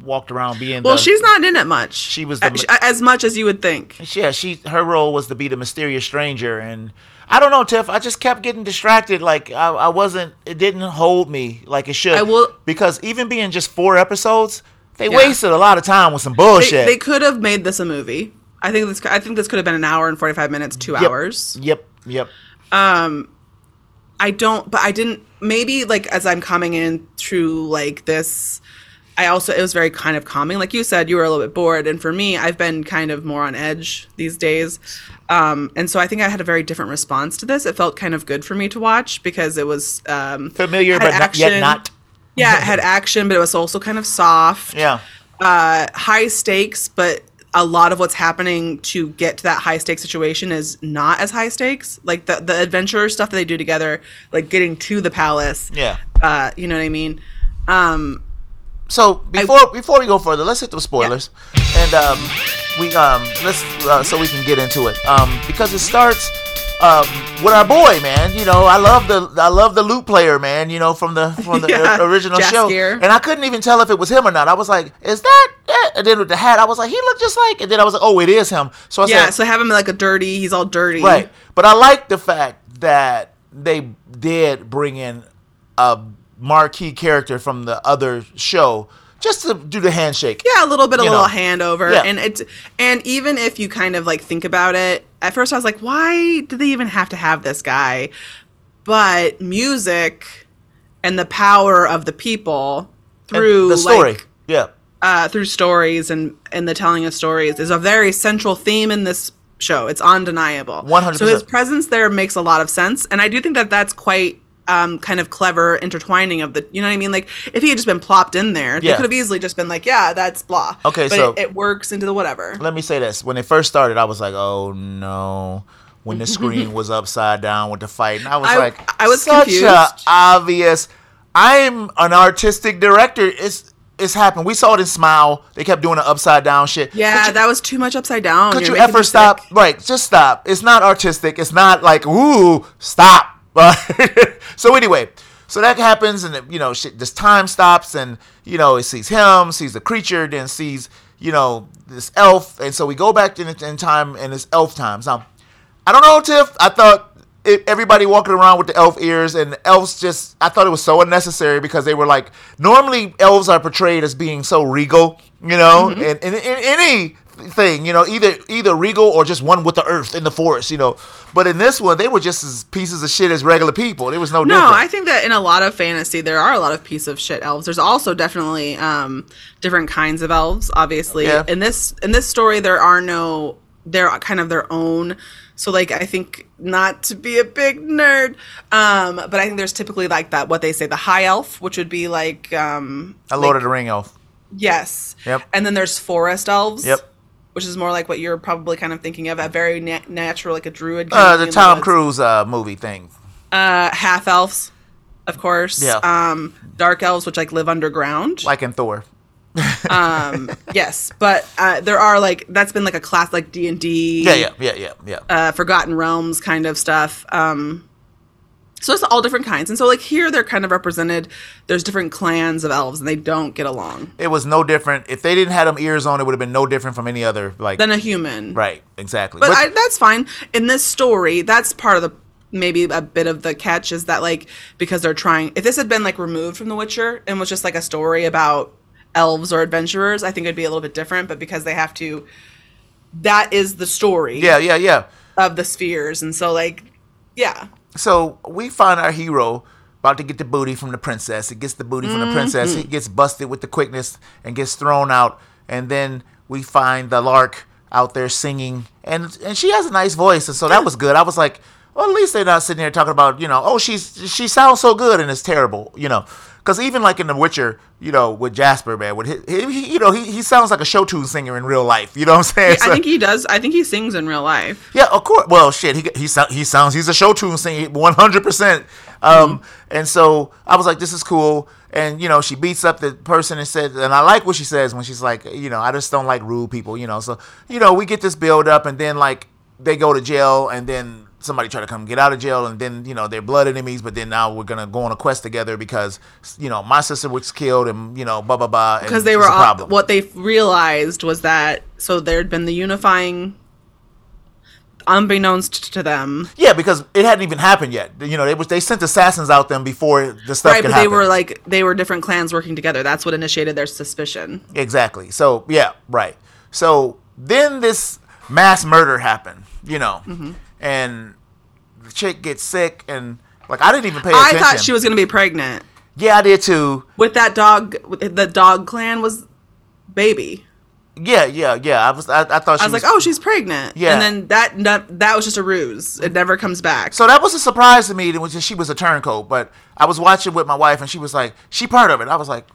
walked around being. Well, the, she's not in it much. She was the as much as you would think. Yeah, she her role was to be the mysterious stranger, and I don't know, Tiff. I just kept getting distracted. Like I, I wasn't. It didn't hold me like it should. I will- because even being just four episodes, they Yeah. wasted a lot of time with some They, bullshit. they could have made this a movie. I think this. I think this could have been an hour and forty five minutes, two Yep. hours. Yep. Yep. Um, I don't, but I didn't. Maybe like as I'm coming in through like this, I also it was very kind of calming. Like you said, you were a little bit bored, and for me, I've been kind of more on edge these days. Um, and so I think I had a very different response to this. It felt kind of good for me to watch because it was um, Familiar, but not, yet action. not. Yeah, it had action, but it was also kind of soft. Yeah. uh, high stakes, but a lot of what's happening to get to that high stakes situation is not as high stakes. Like the the adventure stuff that they do together, like getting to the palace. Yeah. Uh, you know what I mean? Um, So before before we go further, let's hit the spoilers, and um, we um let's uh, so we can get into it. Um, because it starts um with our boy, man. You know, I love the I love the lute player, man. You know, from the from the Yeah, original show, and I couldn't even tell if it was him or not. I was like, is that? that? And then with the hat, I was like, he looked just like. And then I was like, oh, it is him. So I yeah. said, So have him like a dirty. He's all dirty. Right. But I like the fact that they did bring in a marquee character from the other show just to do the handshake. Yeah, a little bit, a little know. handover, Yeah. and it's and even if you kind of like think about it, at first I was like, why do they even have to have this guy? But music and the power of the people And through the story. like, yeah. uh, through stories and and the telling of stories is a very central theme in this show. It's undeniable. 100%. So his presence there makes a lot of sense, and I do think that that's quite. Um, kind of clever intertwining of the, you know what I mean? Like, if he had just been plopped in there, they could have easily just been like, "Yeah, that's blah." Okay, but so- it, it works into the whatever. Let me say this. When it first started, I was like, oh no. When the screen was upside down with the fight. And I was I- like, I was such confused. a obvious. I'm an artistic director. It's it's happened. We saw it in Smile. They kept doing the upside down shit. Yeah, you- that was too much upside down. Could You're you ever stop? sick. Right, just stop. It's not artistic. It's not like ooh, stop. so anyway, so that happens, and you know, shit. This time stops, and you know, it sees him, sees the creature, then sees you know this elf, and so we go back in, in time, and it's elf times. Now, I don't know, Tiff. I thought. It, everybody walking around with the elf ears and elves just i thought it was so unnecessary because they were like normally elves are portrayed as being so regal you know Mm-hmm. and, and, and any thing you know either either regal or just one with the earth in the forest you know but in this one they were just as pieces of shit as regular people there was no No, difference I think that in a lot of fantasy, there are a lot of piece of shit elves. There's also definitely um, different kinds of elves. Obviously, Yeah. in this in this story, there are no. They're kind of their own. So, like, I think not to be a big nerd, um, but I think there's typically like that what they say the high elf, which would be like um, a lord of the ring elf yes, Yep. and then there's forest elves. Yep. Which is more like what you're probably kind of thinking of, a very na- natural, like a druid. uh, the tom woods. cruise uh, movie thing Uh, half elves, of course. Yeah. Um, dark elves, which like live underground. like in thor um, yes, but uh, there are like that's been like a class like D and D. yeah yeah yeah yeah yeah Uh, Forgotten Realms kind of stuff. Um, so it's all different kinds, and so like here they're kind of represented. There's different clans of elves, and they don't get along. it was no different if they didn't have them ears on it would have been no different from any other like Than a human, right exactly But, I, that's fine. In this story, that's part of the maybe a bit of the catch is that like because they're trying. If this had been like removed from The Witcher and was just like a story about elves or adventurers, I think it'd be a little bit different. But because they have to that is the story Yeah, yeah, yeah. of the spheres, and so like, yeah, So we find our hero about to get the booty from the princess. He gets the booty from the mm-hmm. princess. He mm. gets busted with the quickness and gets thrown out. And then we find the lark out there singing, and and she has a nice voice, and so that was good. I was like, well, at least they're not sitting there talking about you know, oh, she's she sounds so good and it's terrible, you know. Because even like in The Witcher, you know, with Jasper, man, with his, he, you know, he, he sounds like a show tune singer in real life. You know what I'm saying? I So- think he does. I think he sings in real life. yeah, of course. Well, shit, he he, he sounds he's a show tune singer, one hundred percent. Um, and so I was like, this is cool. And you know, she beats up the person and said, and I like what she says when she's like, you know, I just don't like rude people, you know. So you know, we get this build up, and then like they go to jail, and then somebody try to come get out of jail, and then you know they're blood enemies, but then now we're gonna go on a quest together because you know my sister was killed, and you know blah blah blah. and because they were all, what they realized was that so there had been the unifying unbeknownst to them Yeah, because it hadn't even happened yet. You know, they was they sent assassins out them before the stuff right could but they happen. were like they were different clans working together that's what initiated their suspicion Exactly. So yeah, right. So then this mass murder happened, you know, Mm-hmm. And the chick gets sick, and like I didn't even pay attention. i thought she was going to be pregnant Yeah, I did too. with that dog the dog clan was baby Yeah, yeah, yeah. I was. I, I thought she i was like oh she's pregnant Yeah. and then that, that that was just a ruse it never comes back So that was a surprise to me. That was just, she was a turncoat, but I was watching with my wife, and she was like, "She part of it." I was like,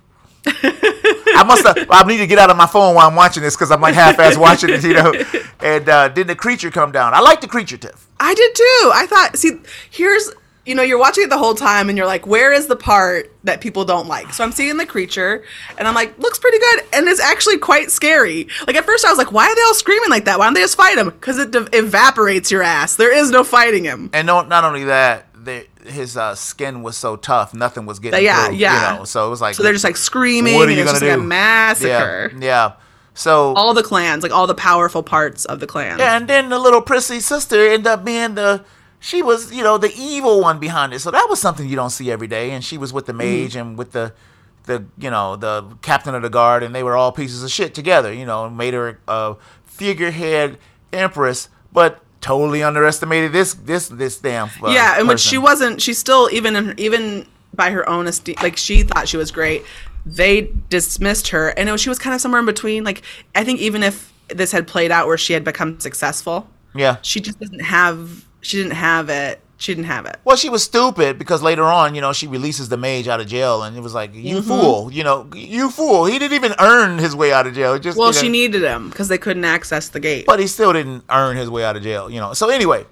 "I must have. I need to get out of my phone while I'm watching this because I'm like half-ass watching it, you know." And uh, then the creature come down. I like the creature, Tiff. I did too. I thought, see, here's, you know, you're watching it the whole time and you're like, where is the part that people don't like? So I'm seeing the creature and I'm like, looks pretty good. And it's actually quite scary. Like at first I was like, why are they all screaming like that? Why don't they just fight him? Because it de- evaporates your ass. There is no fighting him. And no, not only that, the, his uh, skin was so tough, nothing was getting Yeah, through. yeah. You know, so it was like, So they're just like screaming what are and you gonna just like do? a massacre. Yeah, yeah. So All the clans, like all the powerful parts of the clan. Yeah, and then the little prissy sister ended up being the she was, you know, the evil one behind it. So that was something you don't see every day. And she was with the mage and with the the you know, the captain of the guard and they were all pieces of shit together, you know, made her a figurehead empress, but totally underestimated this this this damn uh, yeah, and which she wasn't. She still even in, even by her own esteem. Like she thought she was great. They dismissed her, and it was, she was kind of somewhere in between. Like I think even if this had played out where she had become successful, Yeah. she just doesn't have. She didn't have it. She didn't have it. Well, she was stupid because later on, you know, she releases the mage out of jail, and it was like, "You Mm-hmm. fool!" You know, "You fool!" He didn't even earn his way out of jail. It Just Well, you know- she needed him because they couldn't access the gate. but he still didn't earn his way out of jail, you know. So anyway,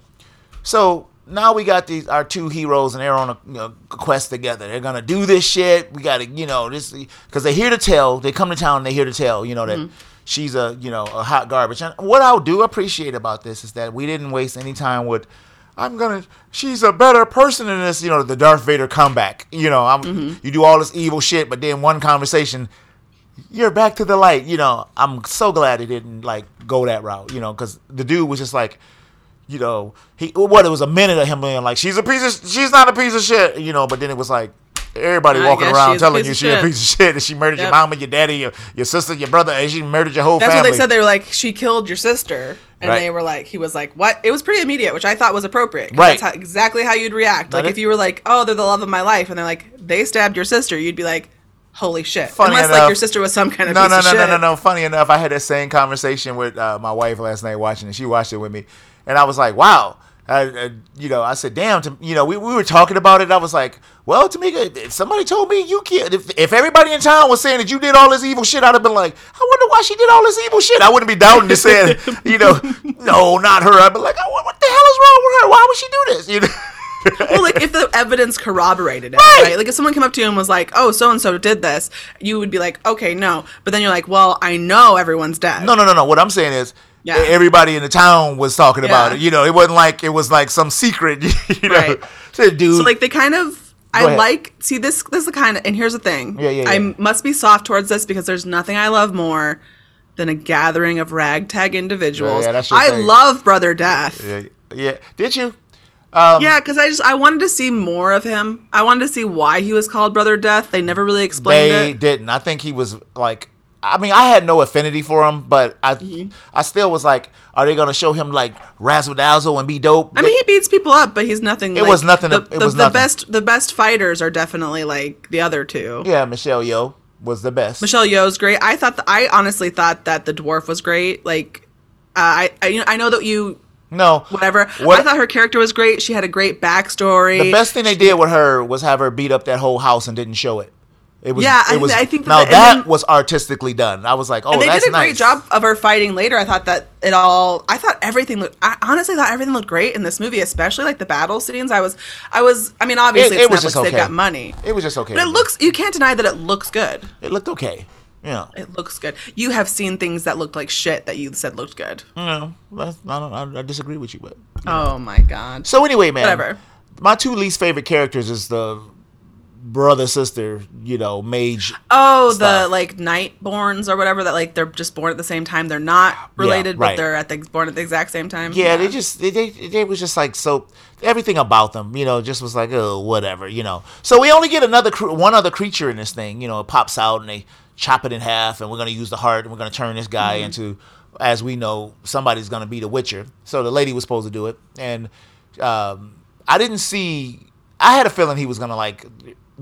so now we got these our two heroes, and they're on a you know, quest together. They're gonna do this shit. We gotta, you know, this because they hear to tell. They come to town, and they hear to tell, you know, that she's a you know a hot garbage. And what I do appreciate about this is that we didn't waste any time with. I'm gonna. She's a better person than this. You know, the Darth Vader comeback. You know, I'm. Mm-hmm. You do all this evil shit, but then one conversation, you're back to the light. You know, I'm so glad he didn't like go that route. You know, because the dude was just like, you know, he what it was a minute of him being like, she's a piece of, she's not a piece of shit. You know, but then it was like. Everybody I walking around telling you she's a piece of shit, and she murdered your Yep. mama, your daddy, your, your sister, your brother, and she murdered your whole That's family. what they said. They were like, she killed your sister, and Right. they were like, he was like, what? It was pretty immediate, which I thought was appropriate. Right. That's how, exactly how you'd react. Like if you were like, oh, they're the love of my life, and they're like, they stabbed your sister, you'd be like, holy shit. Funny Unless like enough- your sister was some kind of no, piece no, of no, no, no, no. Funny enough, I had that same conversation with uh, my wife last night watching it. She watched it with me, and I was like, "Wow." I, I, you know, I said, "Damn!" To, you know, we, we were talking about it. I was like, "Well, Tamika, if somebody told me you killed, if, if everybody in town was saying that you did all this evil shit, I'd have been like, I wonder why she did all this evil shit. I wouldn't be doubting to say, you know, no, not her. I'd be like, oh, what, what the hell is wrong with her? Why would she do this? You know." well, like if the evidence corroborated it, Right. right. Like if someone came up to you and was like, "Oh, so and so did this," you would be like, "Okay, no." But then you're like, "Well, I know everyone's dead." No, no, no, no. What I'm saying is, Yeah. everybody in the town was talking about it. You know, it wasn't like it was like some secret. You know, Right. so, dude. So like they kind of Go I ahead. like see this this is the kind of and here's the thing. Yeah, yeah, I must be soft towards this because there's nothing I love more than a gathering of ragtag individuals. Yeah, yeah, I thing. love Brother Death. yeah, yeah. Did you? Um, Yeah, because I just I wanted to see more of him. I wanted to see why he was called Brother Death. They never really explained They it. didn't. I think he was like I mean, I had no affinity for him, but I Mm-hmm. I still was like, are they gonna show him like razzle dazzle and be dope? I mean, he beats people up, but he's nothing. It like- was nothing The, it the, was the nothing. best. The best fighters are definitely like the other two. yeah, Michelle Yeoh was the best. Michelle Yeoh's great. I thought. th- I honestly thought that the dwarf was great. Like, uh, I, I, you know, I know that you no, whatever. What- I thought her character was great. She had a great backstory. the best thing they did with her was have her beat up that whole house and didn't show it. It was, Yeah, I it was. I think now the- that then- was artistically done. I was like, oh, and they that's did a nice. great job of her fighting later. I thought that it all. I thought everything looked. I honestly thought everything looked great in this movie, especially like the battle scenes. I was. I was. I mean, obviously, It- it's it was Netflix. just They've got money, It was just okay. but it looks. You can't deny that it looks good. It looked okay. Yeah. It looks good. You have seen things that looked like shit that you said looked good. No, I don't. I, I disagree with you, but Oh my god. so anyway, man. Whatever. My two least favorite characters is the brother sister. You know, mage. Oh, the like Nightborns or whatever that like they're just born at the same time. They're not related, right. but they're at the born at the exact same time. Yeah, they just they, they they was just like so everything about them, you know, just was like oh whatever, you know. So we only get another one other creature in this thing, you know, it pops out and they chop it in half, and we're gonna use the heart and we're gonna turn this guy Mm-hmm. into, as we know, somebody's gonna be the Witcher. So the lady was supposed to do it, and um, I didn't see. I had a feeling he was gonna like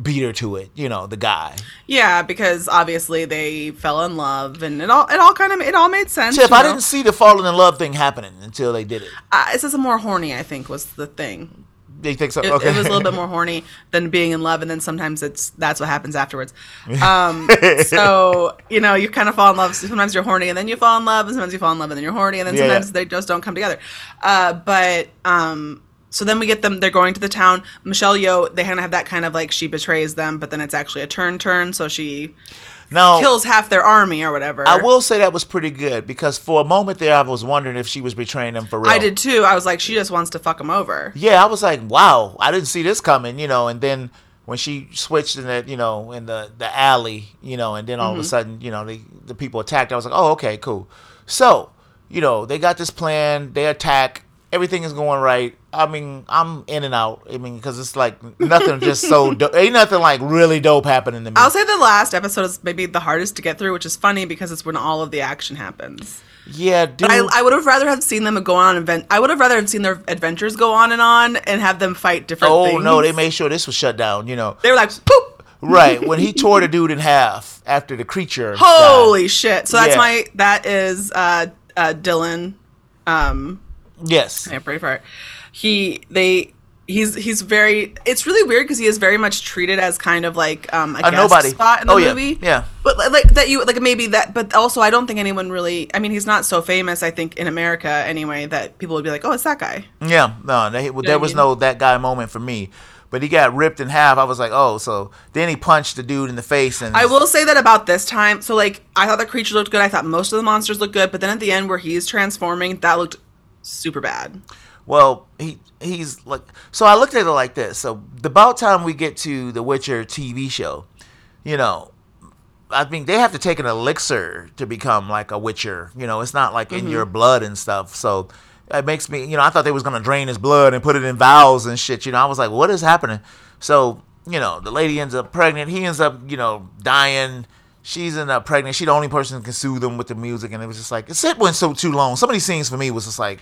beat her to it, you know, the guy. Yeah, because obviously they fell in love, and it all it all kind of it all made sense. Tiff, I know? didn't see the falling in love thing happening until they did it. Uh, it's just a more horny. I think was the thing. They think so? It, okay. it was a little bit more horny than being in love, and then sometimes it's that's what happens afterwards. Um, so you know, you kind of fall in love. Sometimes you're horny, and then you fall in love, and sometimes you fall in love, and then you're horny, and then Yeah, sometimes yeah. they just don't come together. Uh, but um, so then we get them. They're going to the town. Michelle Yeoh. They kind of have that kind of like she betrays them, but then it's actually a turn turn. So she now, kills half their army or whatever. I will say that was pretty good because for a moment there, I was wondering if she was betraying them for real. I did too. I was like, she just wants to fuck them over. Yeah, I was like, wow, I didn't see this coming, you know. And then when she switched in that, you know, in the the alley, you know, and then all Mm-hmm. of a sudden, you know, the the people attacked. I was like, oh, okay, cool. So, you know, they got this plan. They attack. Everything is going right. I mean, I'm in and out. I mean, because it's like nothing just so do- ain't nothing like really dope happening to me. I'll say the last episode is maybe the hardest to get through, which is funny because it's when all of the action happens. yeah, dude. I, I would have rather have seen them go on event. I would have rather have seen their adventures go on and on and have them fight different. oh things. no, they made sure this was shut down. You know, They were like, poop. right when he tore the dude in half after the creature. died. Holy shit! So that's Yeah. my that is uh, uh, Dylan. Um, Yes. I pray for it. He they. He's he's very. It's really weird because he is very much treated as kind of like um, a, A guest nobody. spot in the Oh, movie. Yeah. But like that you like maybe that. But also, I don't think anyone really. I mean, he's not so famous. I think in America anyway that people would be like, oh, it's that guy. Yeah, no, they, well, there I was mean? no that guy moment for me. But he got ripped in half. I was like, oh, so then he punched the dude in the face, and I will say that about this time. So like, I thought the creature looked good. I thought most of the monsters looked good. But then at the end where he's transforming, that looked super bad. Well, he he's like, so I looked at it like this. So the about time we get to the Witcher TV show, you know, I think they have to take an elixir to become like a Witcher. You know, it's not like in your mm-hmm. blood and stuff. So it makes me, you know, I thought they was gonna drain his blood and put it in vials and shit. You know, I was like, what is happening? So you know, the lady ends up pregnant. He ends up, you know, dying. She's end up pregnant. She the only person who can soothe him with the music, and it was just like it went so too long. Some of these scenes for me was just like,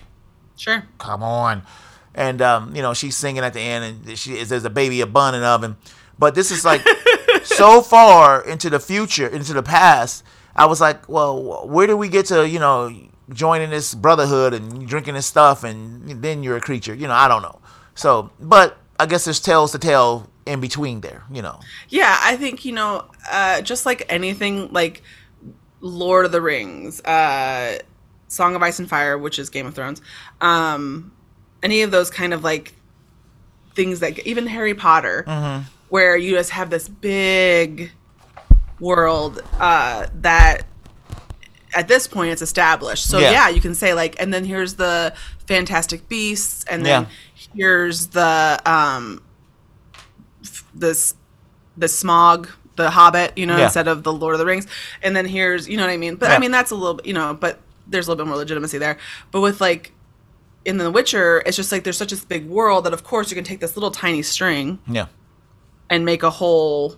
Sure. come on. And um, you know, she's singing at the end, and she is there's a baby a bun in the oven. But this is like so far into the future, into the past. I was like, well, where do we get to, you know, joining this brotherhood and drinking this stuff, and then you're a creature, you know? I don't know. So, but I guess there's tales to tell in between there, you know. Yeah, I think you know, uh, just like anything, like Lord of the Rings, uh, Song of Ice and Fire, which is Game of Thrones, um, any of those kind of like things that even Harry Potter, Mm-hmm. where you just have this big world uh, that at this point it's established. So Yeah. yeah. you can say like, and then here's the Fantastic Beasts, and then Yeah. here's the um, f- this the Smaug the hobbit you know Yeah. instead of the lord of the rings and then here's you know what i mean but Yeah. i mean that's a little bit you know but there's a little bit more legitimacy there but with like in the witcher it's just like there's such a big world that of course you can take this little tiny string Yeah. and make a whole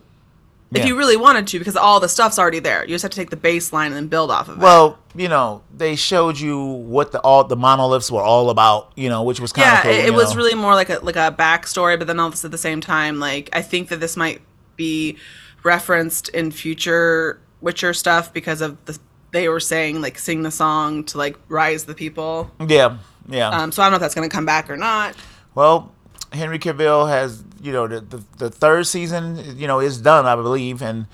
If Yeah. you really wanted to, because all the stuff's already there. You just have to take the baseline and then build off of it. Well, you know, they showed you what the all the monoliths were all about, you know, which was kind of yeah, cool. it, it was know. really more like a like a backstory, but then also at the same time, like I think that this might be referenced in future Witcher stuff because of the they were saying like sing the song to like rise the people. yeah, yeah. Um, so I don't know if that's going to come back or not. Well, Henry Cavill has, you know, the, the the third season, you know, is done, I believe, and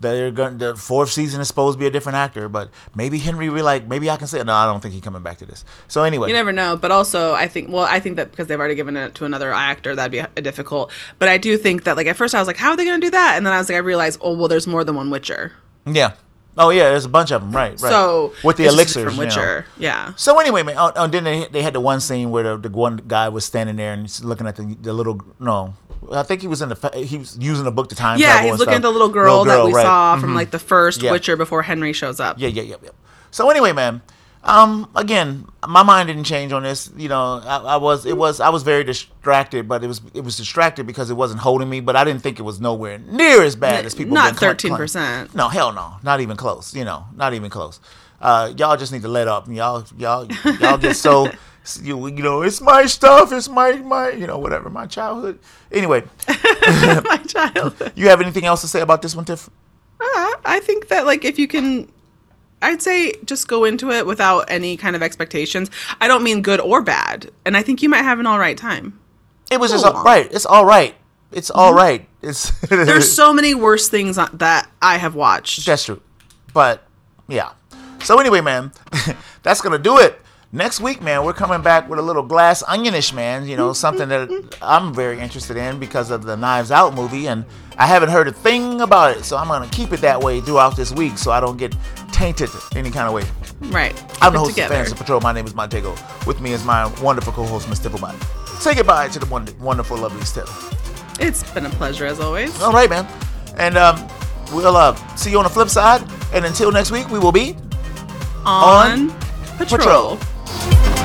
they're going. The fourth season is supposed to be a different actor, but maybe Henry will like. Maybe I can say no. I don't think he's coming back to this. So anyway, You never know, but also I think well, I think that because they've already given it to another actor, that'd be a difficult. But I do think that like at first I was like, how are they going to do that? And then I was like, I realized, oh well, there's more than one Witcher. yeah. Oh yeah, there's a bunch of them, right? Right. So with the elixirs from you know. Witcher, yeah. So anyway, man, oh, oh, then they, they had the one scene where the, the one guy was standing there and he's looking at the, the little no, I think he was in the he was using a book to time Yeah, he's looking stuff. at the little girl, that we right. saw from mm-hmm. like the first Yeah. Witcher before Henry shows up. Yeah, yeah, yeah, yeah. So anyway, man, um, again, my mind didn't change on this. You know, I, I was it was I was very distracted, but it was it was distracted because it wasn't holding me. But I didn't think it was nowhere near as bad as people. Not cl- 13%. No, hell no, not even close. You know, not even close. Uh, y'all just need to let up. Y'all, y'all, y'all get so. You, you know, it's my stuff. It's my my you know whatever my childhood. Anyway, My child. you have anything else to say about this one, Tiff? Uh, I think that like if you can I'd say just go into it without any kind of expectations. I don't mean good or bad. And I think you might have an all right time. It was just all right. It's all right. It's all mm-hmm. right. It's There's so many worse things that I have watched. That's true. But yeah. So anyway, man, that's gonna do it. Next week, man, we're coming back with a little glass onionish, man. You know, mm-hmm. something that mm-hmm. I'm very interested in because of the Knives Out movie, and I haven't heard a thing about it. So I'm gonna keep it that way throughout this week, so I don't get tainted any kind of way. Right. I'm the host together. of Fans of Patrol. My name is Montego. With me is my wonderful co-host, Miss Tifflebot. Say goodbye to the wonder- wonderful, lovely Step. It's been a pleasure as always. All right, man. And um, we'll uh, see you on the flip side. And until next week, we will be On, Patrol. patrol.